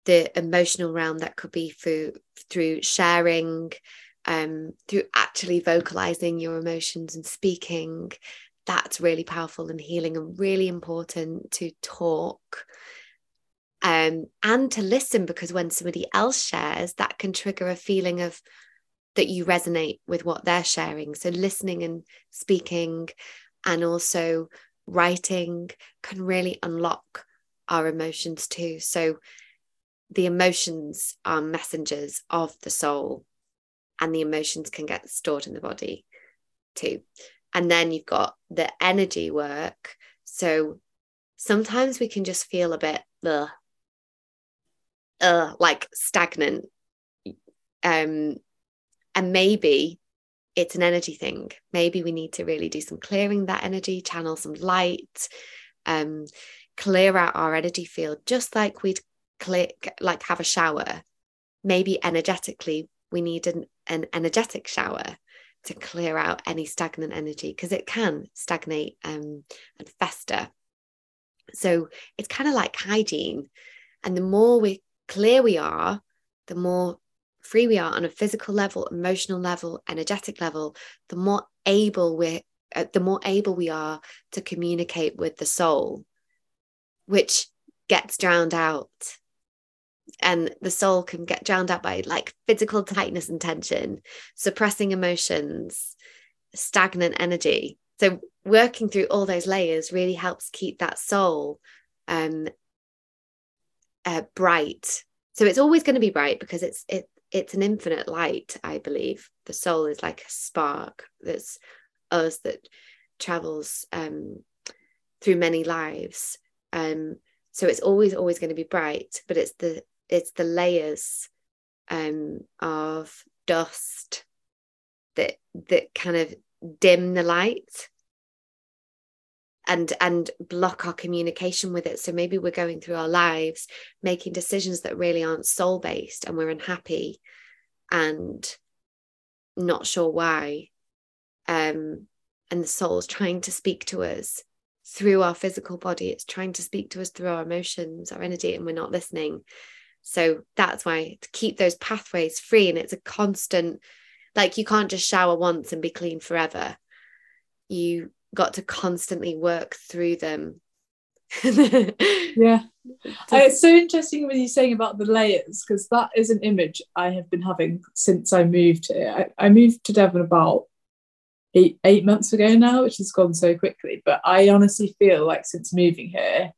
the emotional realm that could be through through sharing, um, through actually vocalizing your emotions and speaking. That's really powerful and healing and really important to talk. Um, and to listen because when somebody else shares, that can trigger a feeling of that you resonate with what they're sharing. So listening and speaking and also writing can really unlock our emotions too. So the emotions are messengers of the soul, and the emotions can get stored in the body too. And then you've got the energy work. So sometimes we can just feel a bit uh, uh, like stagnant. Um, and maybe it's an energy thing. Maybe we need to really do some clearing that energy, channel some light, um, clear out our energy field, just like we'd click like have a shower. Maybe energetically, we need an, an energetic shower to clear out any stagnant energy because it can stagnate um, and fester. So it's kind of like hygiene. And the more we clear we are, the more free we are on a physical level, emotional level, energetic level, the more able we're uh, the more able we are to communicate with the soul, which gets drowned out. And the soul can get drowned out by like physical tightness and tension, suppressing emotions, stagnant energy. So, working through all those layers really helps keep that soul um, uh, bright. So it's always going to be bright because it's it it's an infinite light. I believe the soul is like a spark that's us that travels um, through many lives. Um, so it's always always going to be bright, but it's the it's the layers um, of dust that that kind of dim the light and and block our communication with it. So maybe we're going through our lives making decisions that really aren't soul based and we're unhappy and not sure why um and the soul's trying to speak to us through our physical body. It's trying to speak to us through our emotions our energy and we're not listening. So that's why to keep those pathways free and it's a constant like you can't just shower once and be clean forever. You got to constantly work through them. yeah. (laughs) Uh, it's so interesting when you're saying about the layers because that is an image I have been having since I moved here. I, I moved to Devon about eight eight months ago now, which has gone so quickly. But I honestly feel like since moving here,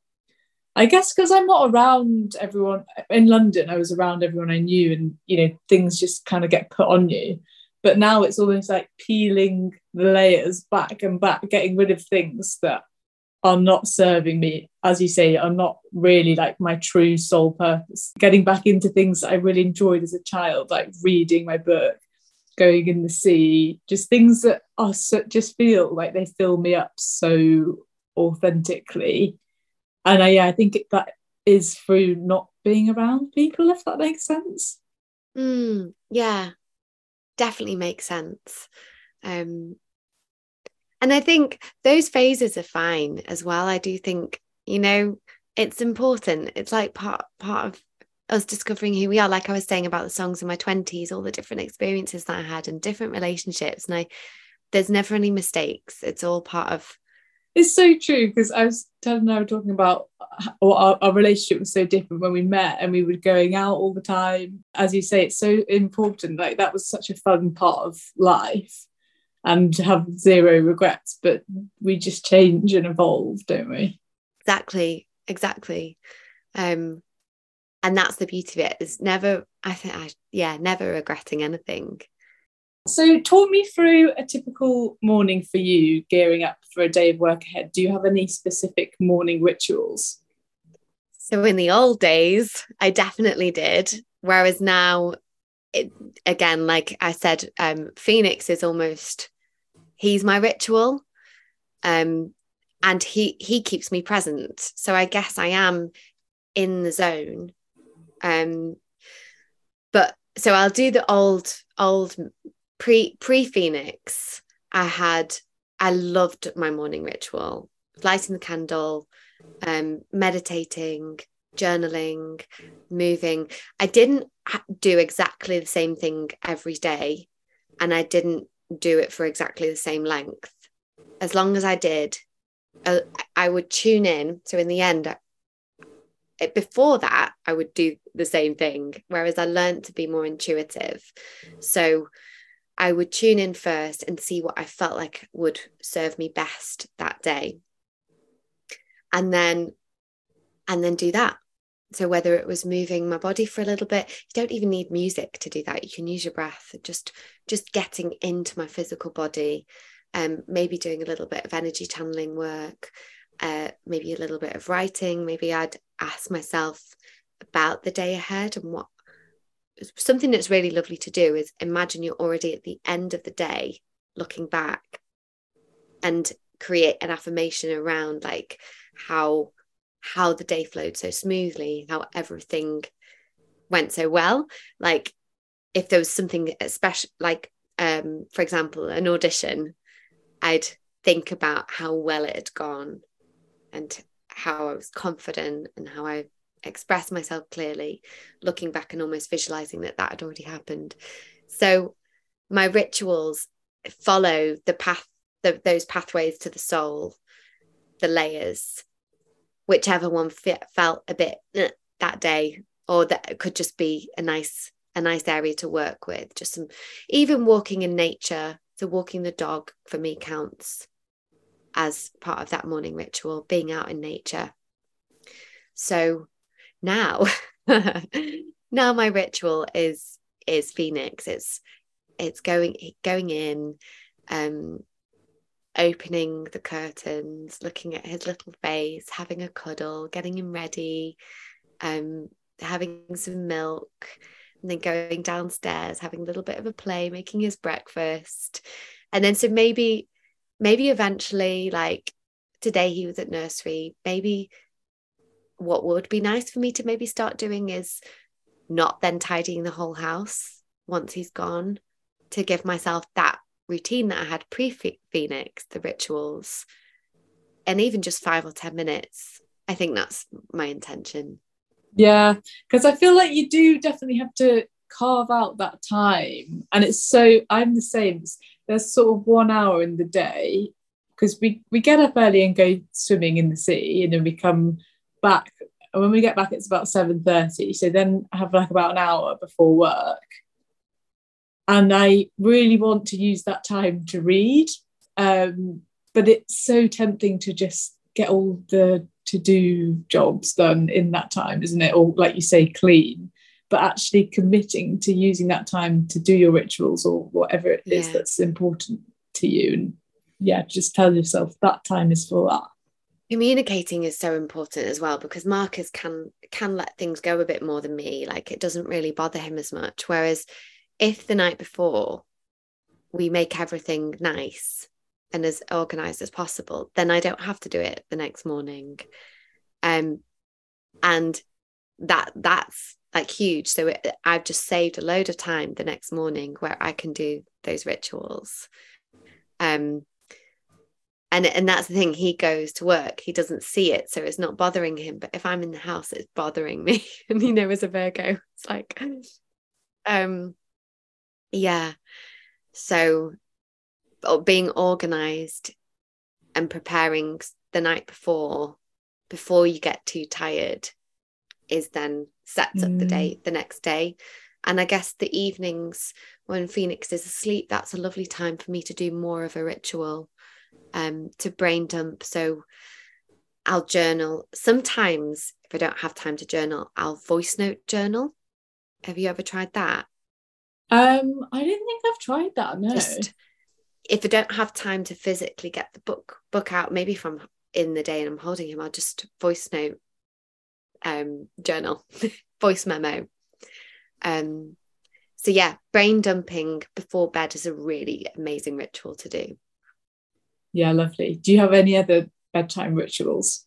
I guess because I'm not around everyone in London, I was around everyone I knew, and you know things just kind of get put on you. But now it's almost like peeling layers back and back, getting rid of things that are not serving me, as you say, are not really like my true soul purpose. Getting back into things that I really enjoyed as a child, like reading my book, going in the sea, just things that are so, just feel like they fill me up so authentically. And I, yeah, I think that is through not being around people, if that makes sense. Mm, yeah, definitely makes sense. Um, and I think those phases are fine as well. I do think, you know, it's important. It's like part part of us discovering who we are. Like I was saying about the songs in my 20s, all the different experiences that I had and different relationships. And I there's never any mistakes. It's all part of it's so true because I was telling her talking about our, our relationship was so different when we met and we were going out all the time. As you say, it's so important. Like that was such a fun part of life and have zero regrets, but we just change and evolve, don't we? Exactly, exactly. Um, and that's the beauty of it. It's never, I think, I, yeah, never regretting anything. So, talk me through a typical morning for you, gearing up for a day of work ahead. Do you have any specific morning rituals? So, in the old days, I definitely did. Whereas now, it, again, like I said, um, Phoenix is almost he's my ritual, um, and he he keeps me present. So I guess I am in the zone. Um, but so I'll do the old old pre pre Phoenix, I had I loved my morning ritual, lighting the candle, um, meditating, journaling, moving. I didn't do exactly the same thing every day, and I didn't do it for exactly the same length. As long as I did, uh, I would tune in. So in the end, before that, I would do the same thing. Whereas I learned to be more intuitive. So I would tune in first and see what I felt like would serve me best that day. And then and then do that. So whether it was moving my body for a little bit, you don't even need music to do that. You can use your breath, just just getting into my physical body um, maybe doing a little bit of energy channeling work, uh, maybe a little bit of writing. Maybe I'd ask myself about the day ahead and what something that's really lovely to do is imagine you're already at the end of the day looking back and create an affirmation around like how how the day flowed so smoothly how everything went so well. Like if there was something special like um for example an audition i'd think about how well it had gone and how i was confident and how i expressed myself clearly looking back and almost visualizing that that had already happened. So my rituals follow the path the, those pathways to the soul the layers whichever one felt a bit eh, that day or that could just be a nice a nice area to work with. Just some even walking in nature. So walking the dog for me counts as part of that morning ritual being out in nature. So now (laughs) now my ritual is is phoenix. It's it's going going in um opening the curtains looking at his little face having a cuddle getting him ready um having some milk and then going downstairs having a little bit of a play making his breakfast. And then so maybe maybe eventually like today he was at nursery maybe what would be nice for me to maybe start doing is not then tidying the whole house once he's gone to give myself that routine that I had pre Phoenix, the rituals, and even just five or 10 minutes. I think that's my intention. Yeah, because I feel like you do definitely have to carve out that time. And it's so, I'm the same. There's sort of one hour in the day because we, we get up early and go swimming in the sea and then we come back. And when we get back, it's about 7.30. So then I have like about an hour before work and I really want to use that time to read. Um, but it's so tempting to just get all the to do jobs done in that time, isn't it? Or, like you say, clean. But actually committing to using that time to do your rituals or whatever it is yeah. that's important to you. And yeah, just tell yourself that time is for that communicating is so important as well because Marcus can can let things go a bit more than me like it doesn't really bother him as much whereas if the night before we make everything nice and as organized as possible, then I don't have to do it the next morning. Um, and that that's like huge. So it, I've just saved a load of time the next morning where I can do those rituals. Um, and and that's the thing. He goes to work. He doesn't see it, so it's not bothering him. But if I'm in the house, it's bothering me. (laughs) and you know, as a Virgo, it's like, um, yeah. So being organized and preparing the night before, before you get too tired, is then sets mm. up the day mm. the next day. And I guess the evenings when Phoenix is asleep, that's a lovely time for me to do more of a ritual um, to brain dump. So I'll journal. Sometimes, if I don't have time to journal, I'll voice note journal. Have you ever tried that? Um, I don't think I've tried that. No. Just if I don't have time to physically get the book book out, maybe from in the day and I'm holding him, I'll just voice note, um, journal, (laughs) voice memo. Um, so yeah, brain dumping before bed is a really amazing ritual to do. Yeah, lovely. Do you have any other bedtime rituals?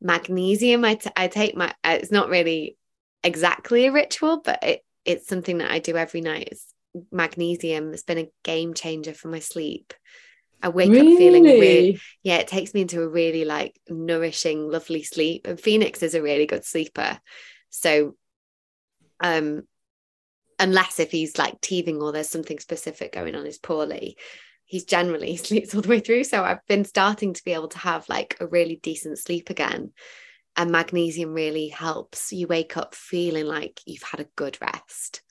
Magnesium. I, t- I take my. Uh, it's not really exactly a ritual, but it it's something that I do every night. It's magnesium. It's been a game changer for my sleep. I wake really? up feeling really, yeah, it takes me into a really like nourishing, lovely sleep. And Phoenix is a really good sleeper. So, um, unless if he's like teething or there's something specific going on, is poorly, he's generally (laughs) sleeps all the way through. So I've been starting to be able to have like a really decent sleep again and magnesium really helps you wake up feeling like you've had a good rest.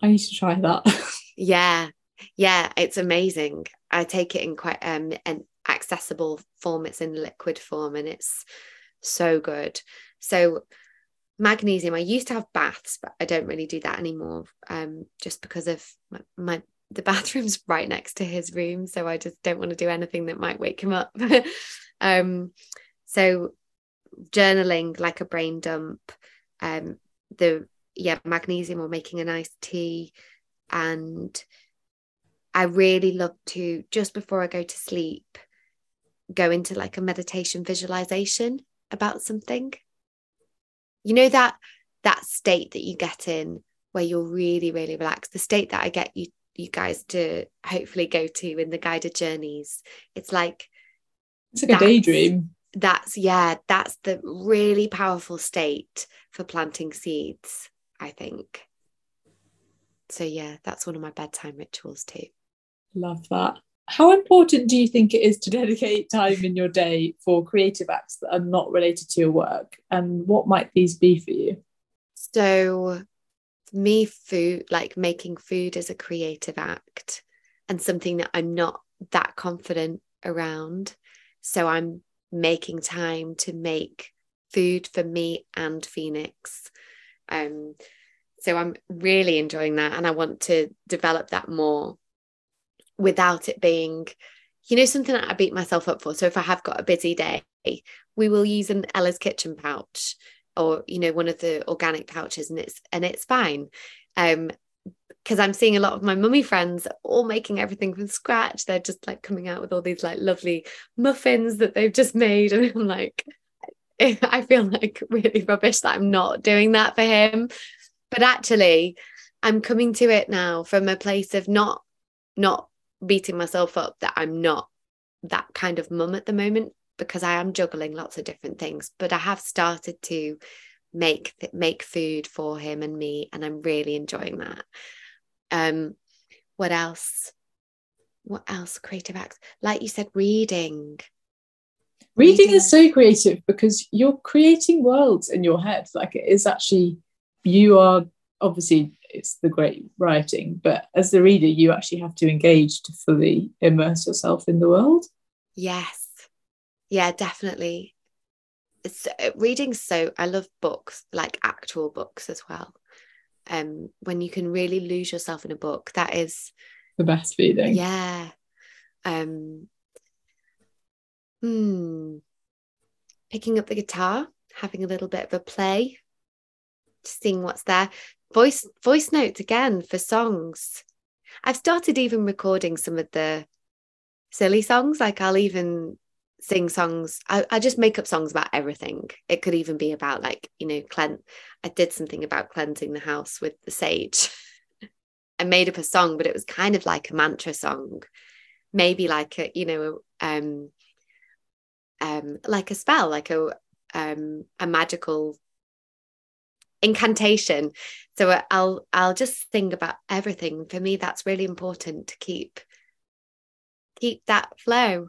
I need to try that. (laughs) yeah. Yeah, it's amazing. I take it in quite um an accessible form. It's in liquid form and it's so good. So magnesium, I used to have baths, but I don't really do that anymore. Um, just because of my, my the (laughs) bathroom's right next to his room, so I just don't want to do anything that might wake him up. (laughs) um, so journaling like a brain dump, um, the yeah magnesium or making a nice tea, and I really love to just before I go to sleep go into like a meditation visualization about something. You know that that state that you get in where you're really really relaxed? The state that I get you you guys to hopefully go to in the guided journeys. It's like it's like a daydream that's yeah that's the really powerful state for planting seeds i think. So yeah that's one of my bedtime rituals too. Love that. How important do you think it is to dedicate time in your day for creative acts that are not related to your work? And what might these be for you? So me food like making food is a creative act and something that i'm not that confident around. So i'm making time to make food for me and phoenix. Um so i'm really enjoying that and i want to develop that more without it being you know something that i beat myself up for. So if i have got a busy day we will use an ella's kitchen pouch or you know one of the organic pouches and it's and it's fine. Um because I'm seeing a lot of my mummy friends all making everything from scratch. They're just like coming out with all these like lovely muffins that they've just made. (laughs) And I'm like, (laughs) I feel like really rubbish that I'm not doing that for him. But actually, I'm coming to it now from a place of not not beating myself up that I'm not that kind of mum at the moment because I am juggling lots of different things. But I have started to make make food for him and me, and I'm really enjoying that. Um, what else? What else? Creative acts, like you said, reading. Reading, reading is so creative because you're creating worlds in your head. Like it is actually, you are obviously it's the great writing, but as the reader, you actually have to engage to fully immerse yourself in the world. Yes, yeah definitely it's uh, reading so i love books like actual books as well um when you can really lose yourself in a book that is the best feeling. Yeah. Um hmm. Picking up the guitar having a little bit of a play seeing what's there. Voice voice notes again for songs. I've started even recording some of the silly songs like i'll even sing songs. I, I just make up songs about everything. It could even be about like, you know, clean. I did something about cleansing the house with the sage. (laughs) I made up a song, but it was kind of like a mantra song, maybe like a, you know, um, um, like a spell, like a um, a magical incantation. So I'll I'll just sing about everything. For me, that's really important to keep keep that flow.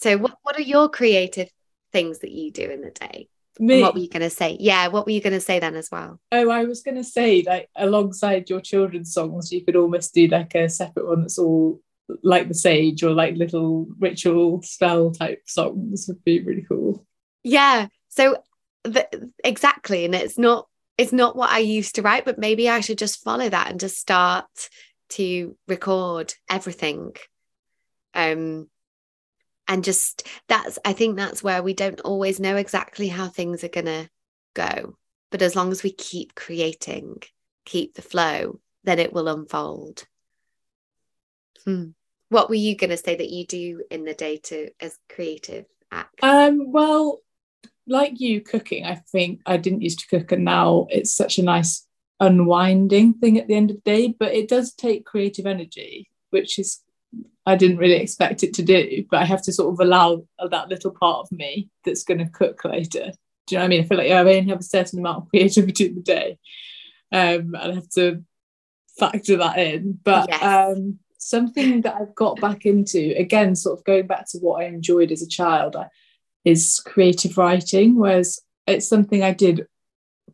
So, what, what are your creative things that you do in the day? What were you going to say? Yeah, what were you going to say then as well? Oh, I was going to say, like, alongside your children's songs, you could almost do like a separate one that's all like the sage or like little ritual spell type songs would be really cool. Yeah. So, the, exactly. And it's not it's not what I used to write, but maybe I should just follow that and just start to record everything. Um, and just that's i think that's where we don't always know exactly how things are going to go. But as long as we keep creating keep the flow then it will unfold. Hmm. what were you going to say that you do in the day to as creative act? Um well like you cooking i think i didn't used to cook and now it's such a nice unwinding thing at the end of the day but it does take creative energy which is I didn't really expect it to do, but I have to sort of allow that little part of me that's going to cook later. Do you know what I mean? I feel like I only have a certain amount of creativity (laughs) in the day. Um, and I have to factor that in. But yes. um, something that I've got back into, again, sort of going back to what I enjoyed as a child, is creative writing, whereas it's something I did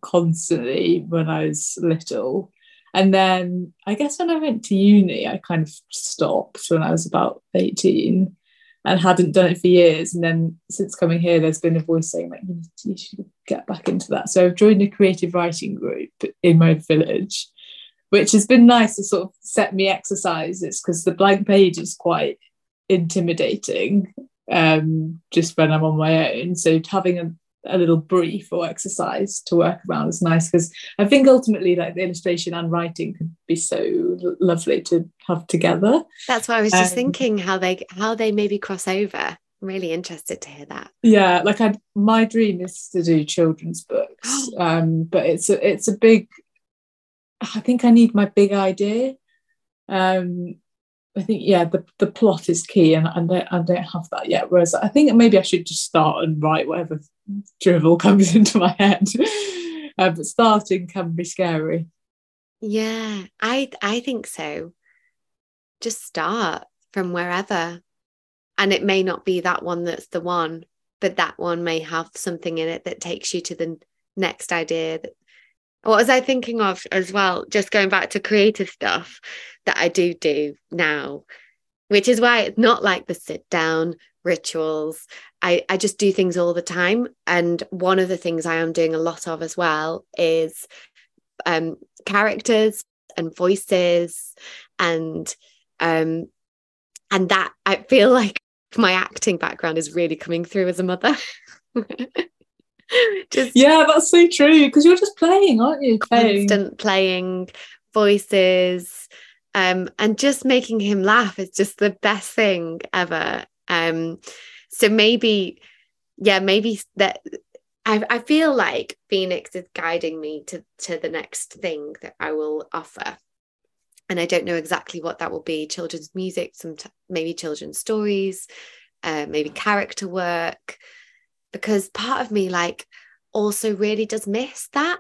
constantly when I was little. And then I guess when I went to uni, I kind of stopped when I was about 18 and hadn't done it for years. And then since coming here, there's been a voice saying like you should get back into that. So I've joined a creative writing group in my village. which has been nice to sort of set me exercises because the blank page is quite intimidating um, just when I'm on my own. So having a, a little brief or exercise to work around is nice because I think ultimately like the illustration and writing could be so lovely to have together. That's what I was just um, thinking how they how they maybe cross over. I'm really interested to hear that. Yeah, like I my dream is to do children's books. (gasps) um, but it's a it's a big I think I need my big idea. Um, I think yeah, the, the plot is key, and, I, I don't have that yet. Whereas I think maybe I should just start and write whatever drivel (laughs) comes into my head. (laughs) uh, but starting can be scary. Yeah, I I think so. Just start from wherever, and it may not be that one that's the one, but that one may have something in it that takes you to the next idea that what was I thinking of as well? Just going back to creative stuff that I do do now, which is why it's not like the sit down rituals. I, I just do things all the time. And one of the things I am doing a lot of as well is um, characters and voices and um, and that I feel (laughs) like my acting background is really coming through as a mother. (laughs) (laughs) just yeah that's so true because you're just playing aren't you? Playing. constant playing voices um, and just making him laugh is just the best thing ever. Um, so maybe yeah maybe that I, I feel like phoenix is guiding me to to the next thing that i will offer. And i don't know exactly what that will be children's music some t- maybe children's stories uh, maybe character work because part of me like also really does miss that.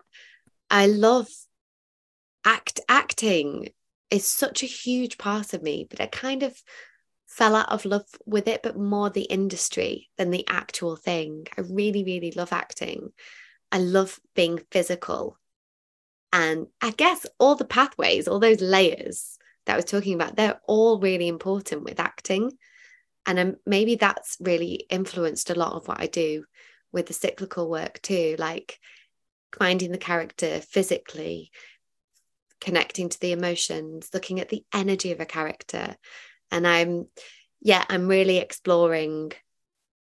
I love act acting is such a huge part of me but i kind of fell out of love with it but more the industry than the actual thing. I really really love acting. I love being physical. And i guess all the pathways all those layers that i was talking about they're all really important with acting and um, maybe that's really influenced a lot of what I do with the cyclical work too, like finding the character physically, connecting to the emotions, looking at the energy of a character. And I'm, yeah, I'm really exploring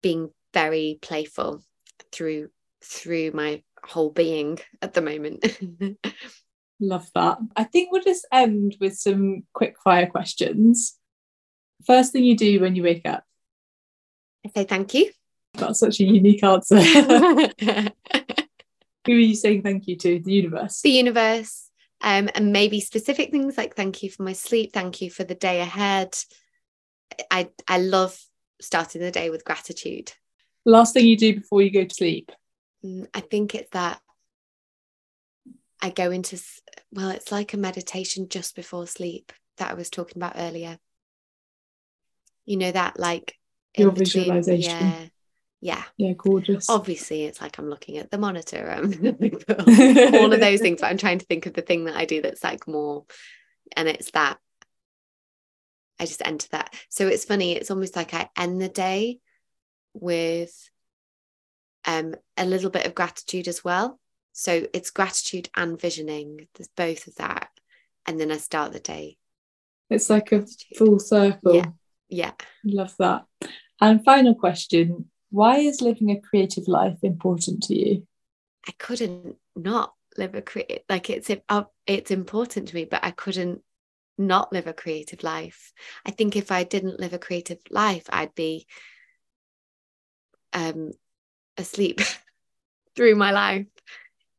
being very playful through through my whole being at the moment. (laughs) Love that. I think we'll just end with some quick fire questions. First thing you do when you wake up? I say thank you. That's such a unique answer. (laughs) (laughs) Who are you saying thank you to? The universe. The universe. Um, and maybe specific things like thank you for my sleep, thank you for the day ahead. I I love starting the day with gratitude. Last thing you do before you go to sleep? Mm, I think it's that I go into well, it's like a meditation just before sleep that I was talking about earlier you know that like your visualization yeah. yeah. Yeah gorgeous. Obviously it's like i'm looking at the monitor um, (laughs) (laughs) all of those things but i'm trying to think of the thing that i do that's like more and it's that i just enter that. So it's funny it's almost like i end the day with um a little bit of gratitude as well. So it's gratitude and visioning there's both of that and then i start the day. It's like a full circle. Yeah yeah. Love that. And final question why is living a creative life important to you? I couldn't not live a creative like it's uh, it's important to me, but I couldn't not live a creative life. I think if I didn't live a creative life, I'd be um asleep (laughs) through my life.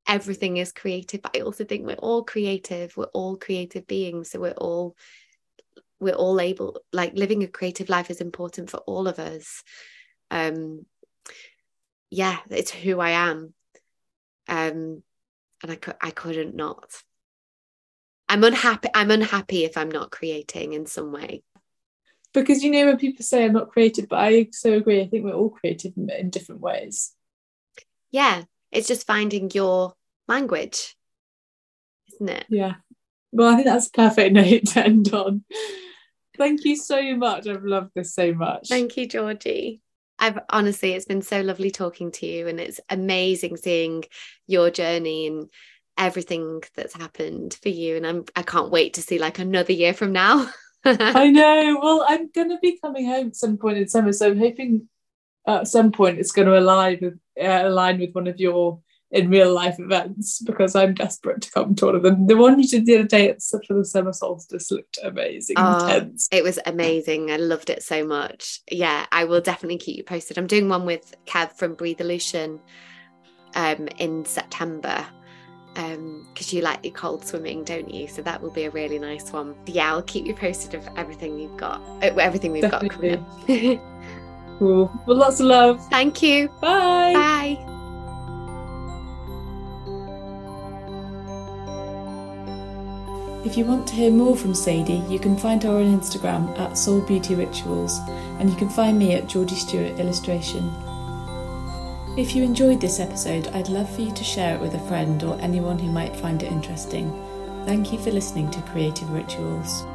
Everything is creative. But I also think we're all creative. We're all creative beings. So we're all we're all able like living a creative life is important for all of us. Um yeah it's who i am. Um and i could i couldn't not. I'm unhappy i'm unhappy if i'm not creating in some way. Because you know when people say i'm not creative but i so agree i think we're all creative in, in different ways. Yeah it's just finding your language isn't it? Yeah well i think that's a perfect (laughs) note to end on Thank you so much. I've loved this so much. Thank you, Georgie. I've honestly, it's been so lovely talking to you, and it's amazing seeing your journey and everything that's happened for you. And I'm I can't wait to see like another year from now. (laughs) I know. Well, I'm going to be coming home at some point in summer, so I'm hoping at some point it's going to align with uh, align with one of your in real life events because I'm desperate to come to one of them. The one you did the other day at for the summer solstice looked amazing, oh, intense. It was amazing. I loved it so much. Yeah, I will definitely keep you posted. I'm doing one with Kev from Breathe Breatheolution um, in September because um, you like your cold swimming, don't you? So that will be a really nice one. Yeah, I'll keep you posted of everything you've got, uh, everything we've Definitely. got coming up. (laughs) cool. Well, lots of love. Thank you. Bye. Bye. If you want to hear more from Sadie, you can find her on Instagram at Soul Beauty Rituals, and you can find me at Georgie Stewart Illustration. If you enjoyed this episode, I'd love for you to share it with a friend or anyone who might find it interesting. Thank you for listening to Creative Rituals.